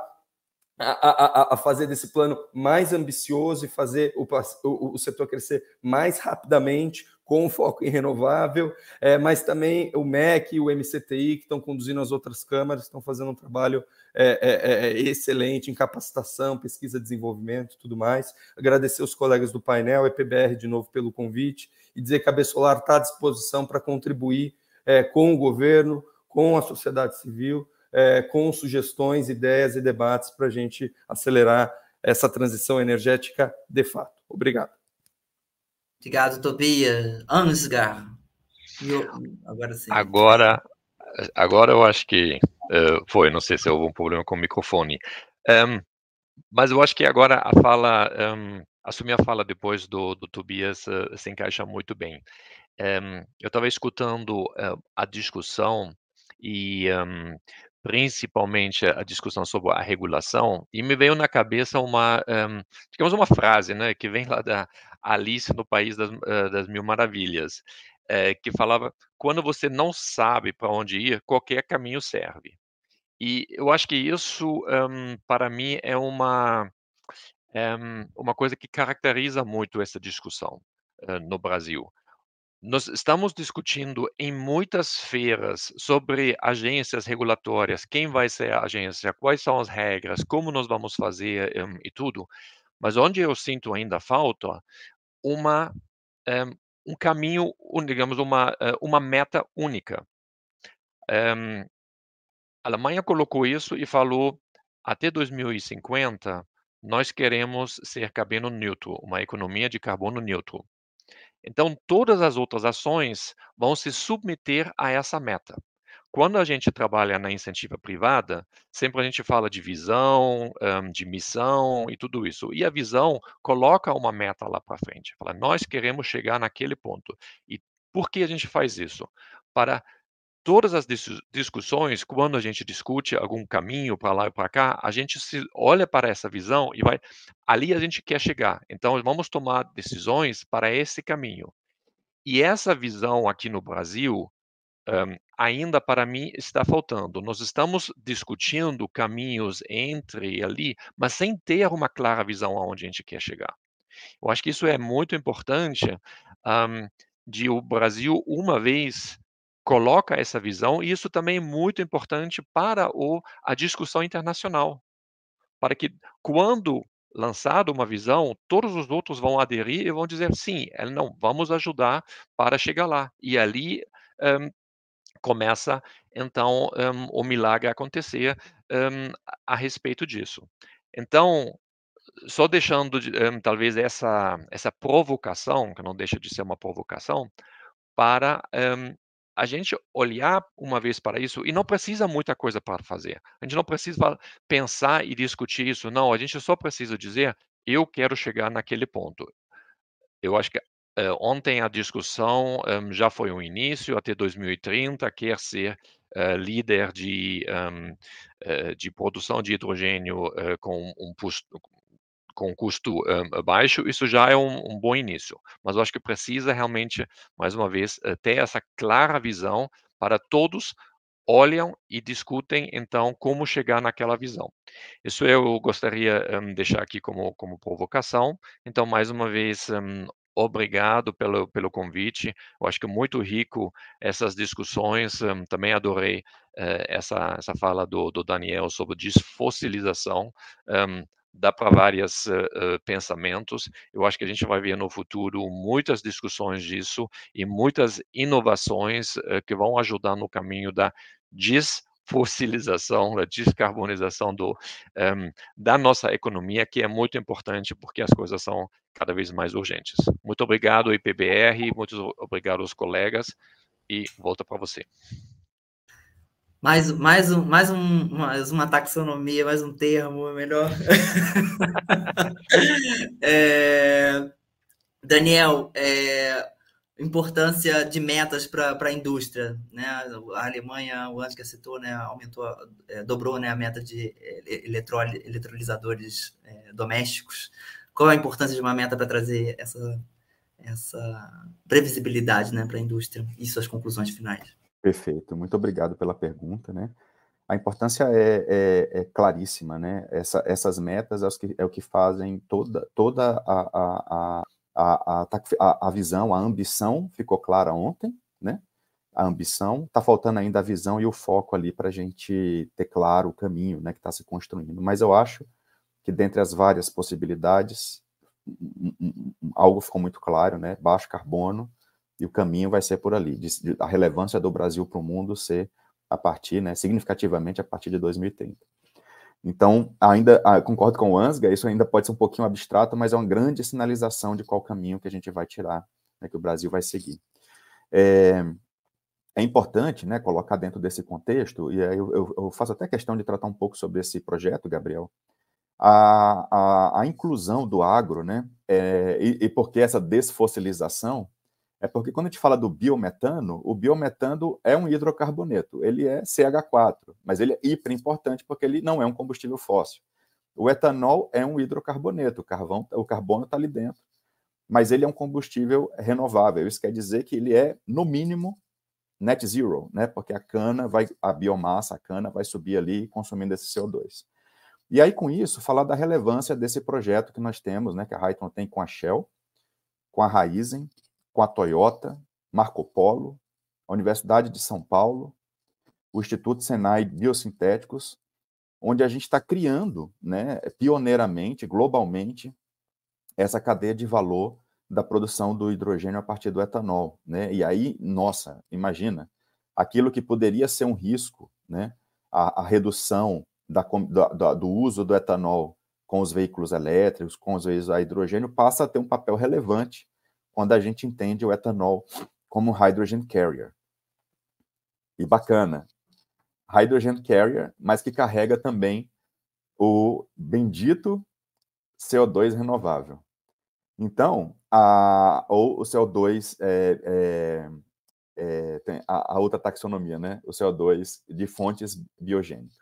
a, a, a, fazer desse plano mais ambicioso e fazer o, o, o, setor crescer mais rapidamente, com foco em renovável, é, mas também o MEC e o MCTI, que estão conduzindo as outras câmaras, estão fazendo um trabalho é, é, é excelente em capacitação, pesquisa, desenvolvimento tudo mais. Agradecer os colegas do painel, EPBR, de novo, pelo convite, e dizer que a Bessolar está à disposição para contribuir é, com o governo, com a sociedade civil, é, com sugestões, ideias e debates para a gente acelerar essa transição energética de fato. Obrigado. Obrigado, Tobias. Ansgar. Eu, agora sim. Agora, agora eu acho que uh, foi, não sei se houve um problema com o microfone. Um, mas eu acho que agora a fala um, assumir a fala depois do, do Tobias uh, se encaixa muito bem. Um, eu estava escutando uh, a discussão e um, principalmente a discussão sobre a regulação e me veio na cabeça uma, um, digamos uma frase, né, que vem lá da Alice no País das, uh, das Mil Maravilhas, que falava: quando você não sabe para onde ir, qualquer caminho serve. E eu acho que isso, para mim, é uma é uma coisa que caracteriza muito essa discussão uh, no Brasil. Nós estamos discutindo em muitas feiras sobre agências regulatórias, quem vai ser a agência, quais são as regras, como nós vamos fazer um, e tudo. Mas onde eu sinto ainda falta uma um, um caminho, digamos, uma, uma meta única. Um, a Alemanha colocou isso e falou até 2050 nós queremos ser carbono neutro, uma economia de carbono neutro. Então, todas as outras ações vão se submeter a essa meta. Quando a gente trabalha na incentiva privada, sempre a gente fala de visão, de missão e tudo isso. E a visão coloca uma meta lá para frente. Fala, nós queremos chegar naquele ponto. E por que a gente faz isso? Para todas as discussões, quando a gente discute algum caminho para lá e para cá, a gente se olha para essa visão e vai ali a gente quer chegar. Então vamos tomar decisões para esse caminho. E essa visão aqui no Brasil um, ainda para mim está faltando. Nós estamos discutindo caminhos entre ali, mas sem ter uma clara visão aonde a gente quer chegar. Eu acho que isso é muito importante um, de o Brasil uma vez coloca essa visão, e isso também é muito importante para o, a discussão internacional. Para que, quando lançado uma visão, todos os outros vão aderir e vão dizer sim, não, vamos ajudar para chegar lá. E ali um, começa, então, um, o milagre acontecer um, a respeito disso. Então, só deixando talvez essa, essa provocação, que não deixa de ser uma provocação, para a gente olhar uma vez para isso e não precisa muita coisa para fazer. A gente não precisa pensar e discutir isso. Não, a gente só precisa dizer: eu quero chegar naquele ponto. Eu acho que uh, ontem a discussão um, já foi um início, até 2030, quer ser uh, líder de, um, uh, eh, de produção de hidrogênio com um, com custo um, baixo, isso já é um, um, bom início. Mas eu acho que precisa realmente, mais uma vez, eh, ter essa clara visão para todos olham e discutem então como chegar naquela visão. Isso eu gostaria de um, deixar aqui como, como provocação. Então, mais uma vez, um, obrigado pelo, pelo convite. Eu acho que é muito rico essas discussões. Um, também adorei uh, essa, essa fala do, do Daniel sobre desfossilização. Dá para vários uh, uh, pensamentos. Eu acho que a gente vai ver no futuro muitas discussões disso e muitas inovações uh, que vão ajudar no caminho da desfossilização, da descarbonização do, um, da nossa economia, que é muito importante porque as coisas são cada vez mais urgentes. Muito obrigado, IPBR, muito obrigado aos colegas e volta para você. Mais, mais, um, mais, um, mais uma taxonomia, mais um termo, é melhor. é, Daniel, é, importância de metas para a indústria. Né? A Alemanha, o Ansgar citou, né, aumentou, é, dobrou né, a meta de é, eletrolisadores é, domésticos. Qual a importância de uma meta para trazer essa, essa previsibilidade né, para a indústria e suas conclusões finais? Perfeito, muito obrigado pela pergunta, né? A importância é, é, é claríssima, né? Essa, essas metas é, que, é, o que fazem toda, toda a, a, a, a, a visão, a ambição ficou clara ontem, né? A ambição, está faltando ainda a visão e o foco ali para a gente ter claro o caminho né, que está se construindo. Mas eu acho que dentre as várias possibilidades, algo ficou muito claro, né? Baixo carbono, e o caminho vai ser por ali, de, de, a relevância do Brasil para o mundo ser a partir, né, significativamente a partir de 2030. Então, ainda ah, concordo com o Ansgar, isso ainda pode ser um pouquinho abstrato, mas é uma grande sinalização de qual caminho que a gente vai tirar, né, que o Brasil vai seguir. É, é importante né, colocar dentro desse contexto, e aí eu, eu, eu, faço até questão de tratar um pouco sobre esse projeto, Gabriel, a, a, a inclusão do agro né, é, e, e por que essa desfossilização? É porque quando a gente fala do biometano, o biometano é um hidrocarboneto, ele é CH4, mas ele é hiper importante porque ele não é um combustível fóssil. O etanol é um hidrocarboneto, o, carvão, o carbono está ali dentro, mas ele é um combustível renovável. Isso quer dizer que ele é, no mínimo, net zero, né? Porque a cana vai, a biomassa, a cana vai subir ali consumindo esse CO2. E aí, com isso, falar da relevância desse projeto que nós temos, né? Que a Raytheon tem com a Shell, com a Raizen, com a Toyota, Marco Polo, a Universidade de São Paulo, o Instituto Senai Biosintéticos, onde a gente está criando, né, pioneiramente, globalmente, essa cadeia de valor da produção do hidrogênio a partir do etanol, né? E aí, nossa, imagina, aquilo que poderia ser um risco, né? A, a redução da, da, do uso do etanol com os veículos elétricos, com os veículos a hidrogênio, passa a ter um papel relevante quando a gente entende o etanol como hydrogen carrier. E bacana, hydrogen carrier, mas que carrega também o bendito CO2 renovável. Então, a, ou o CO2 é, é, é, tem a, a, outra taxonomia, né? O CO2 de fontes biogênicas.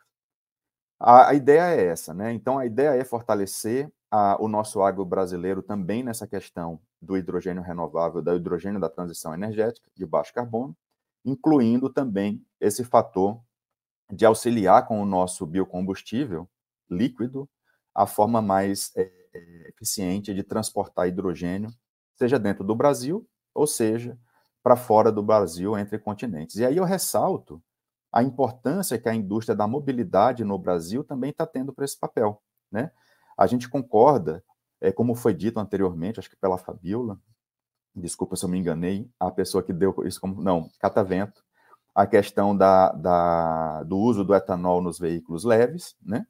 A, a ideia é essa, né? Então, a ideia é fortalecer a, o nosso agro brasileiro também nessa questão do hidrogênio renovável, do hidrogênio da transição energética de baixo carbono, incluindo também esse fator de auxiliar com o nosso biocombustível líquido a forma mais é, eficiente de transportar hidrogênio, seja dentro do Brasil, ou seja, para fora do Brasil, entre continentes. E aí eu ressalto a importância que a indústria da mobilidade no Brasil também está tendo para esse papel. Né? A gente concorda é, como foi dito anteriormente, acho que pela Fabiola, desculpa se eu me enganei, a pessoa que deu isso como. Não, catavento, a questão da, da, do uso do etanol nos veículos leves, né?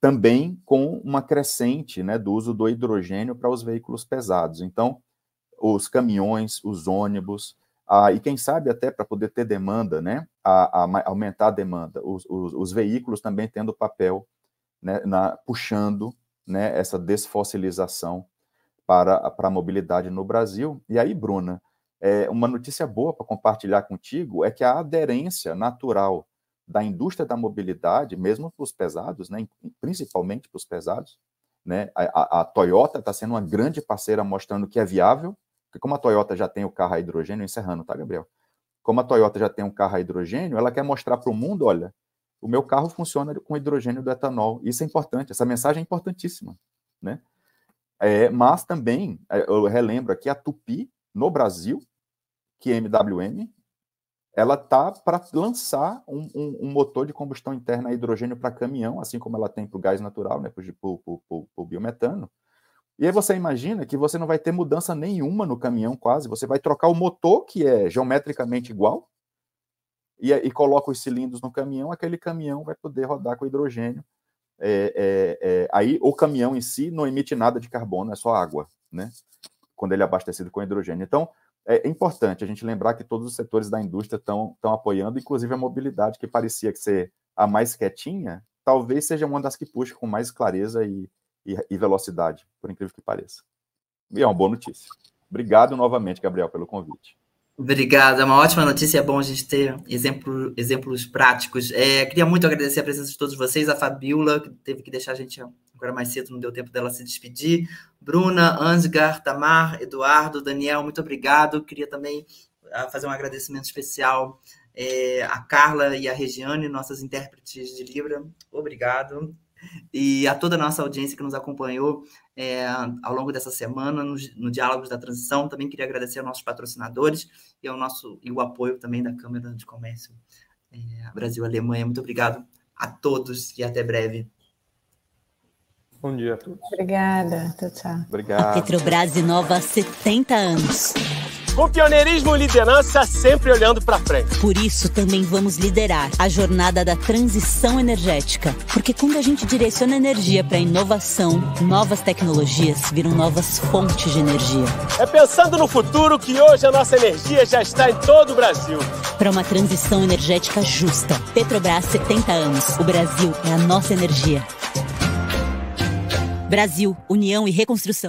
Também com uma crescente né, do uso do hidrogênio para os veículos pesados. Então, os caminhões, os ônibus, ah, e quem sabe até para poder ter demanda, né, a, a aumentar a demanda, os, os, os, veículos também tendo papel, né, na, puxando né, essa desfossilização para, para a mobilidade no Brasil. E aí, Bruna, é, uma notícia boa para compartilhar contigo é que a aderência natural da indústria da mobilidade, mesmo para os pesados, né, principalmente para os pesados, né, a, a Toyota está sendo uma grande parceira mostrando que é viável, porque como a Toyota já tem o carro a hidrogênio, encerrando, tá, Gabriel? Como a Toyota já tem um carro a hidrogênio, ela quer mostrar para o mundo, olha, o meu carro funciona com hidrogênio do etanol. Isso é importante, essa mensagem é importantíssima, né? É, mas também, é, eu relembro aqui, a Tupi, no Brasil, que é MWM, ela tá para lançar um, um, um, motor de combustão interna a hidrogênio para caminhão, assim como ela tem para o gás natural, né, para o biometano. E aí você imagina que você não vai ter mudança nenhuma no caminhão, quase. Você vai trocar o motor, que é geometricamente igual, e, e coloca os cilindros no caminhão, aquele caminhão vai poder rodar com hidrogênio. É, é, é, aí o caminhão em si não emite nada de carbono, é só água, né? Quando ele é abastecido com hidrogênio. Então, é importante a gente lembrar que todos os setores da indústria estão apoiando, inclusive a mobilidade, que parecia que ser a mais quietinha, talvez seja uma das que puxa com mais clareza e, e, e velocidade, por incrível que pareça. E é uma boa notícia. Obrigado novamente, Gabriel, pelo convite. Obrigado, é uma ótima notícia, é bom a gente ter exemplo, exemplos práticos. É, queria muito agradecer a presença de todos vocês, a Fabiola, que teve que deixar a gente agora mais cedo, não deu tempo dela se despedir, Bruna, Ansgar, Tamar, Eduardo, Daniel, muito obrigado. Queria também uh, fazer um agradecimento especial é, a Carla e a Regiane, nossas intérpretes de Libra, obrigado. E a toda a nossa audiência que nos acompanhou é, ao longo dessa semana no, no Diálogos da Transição. Também queria agradecer aos nossos patrocinadores e, ao nosso, e o apoio também da Câmara de Comércio é, Brasil-Alemanha. Muito obrigado a todos e até breve. Bom dia a todos. Obrigada. Tchau, tchau. Obrigado. A Petrobras inova há 70 anos com pioneirismo e liderança sempre olhando para frente. Por isso também vamos liderar a jornada da transição energética, porque quando a gente direciona energia para inovação, novas tecnologias viram novas fontes de energia. É pensando no futuro que hoje a nossa energia já está em todo o Brasil. Para uma transição energética justa. Petrobras 70 anos. O Brasil é a nossa energia. Brasil, União e Reconstrução.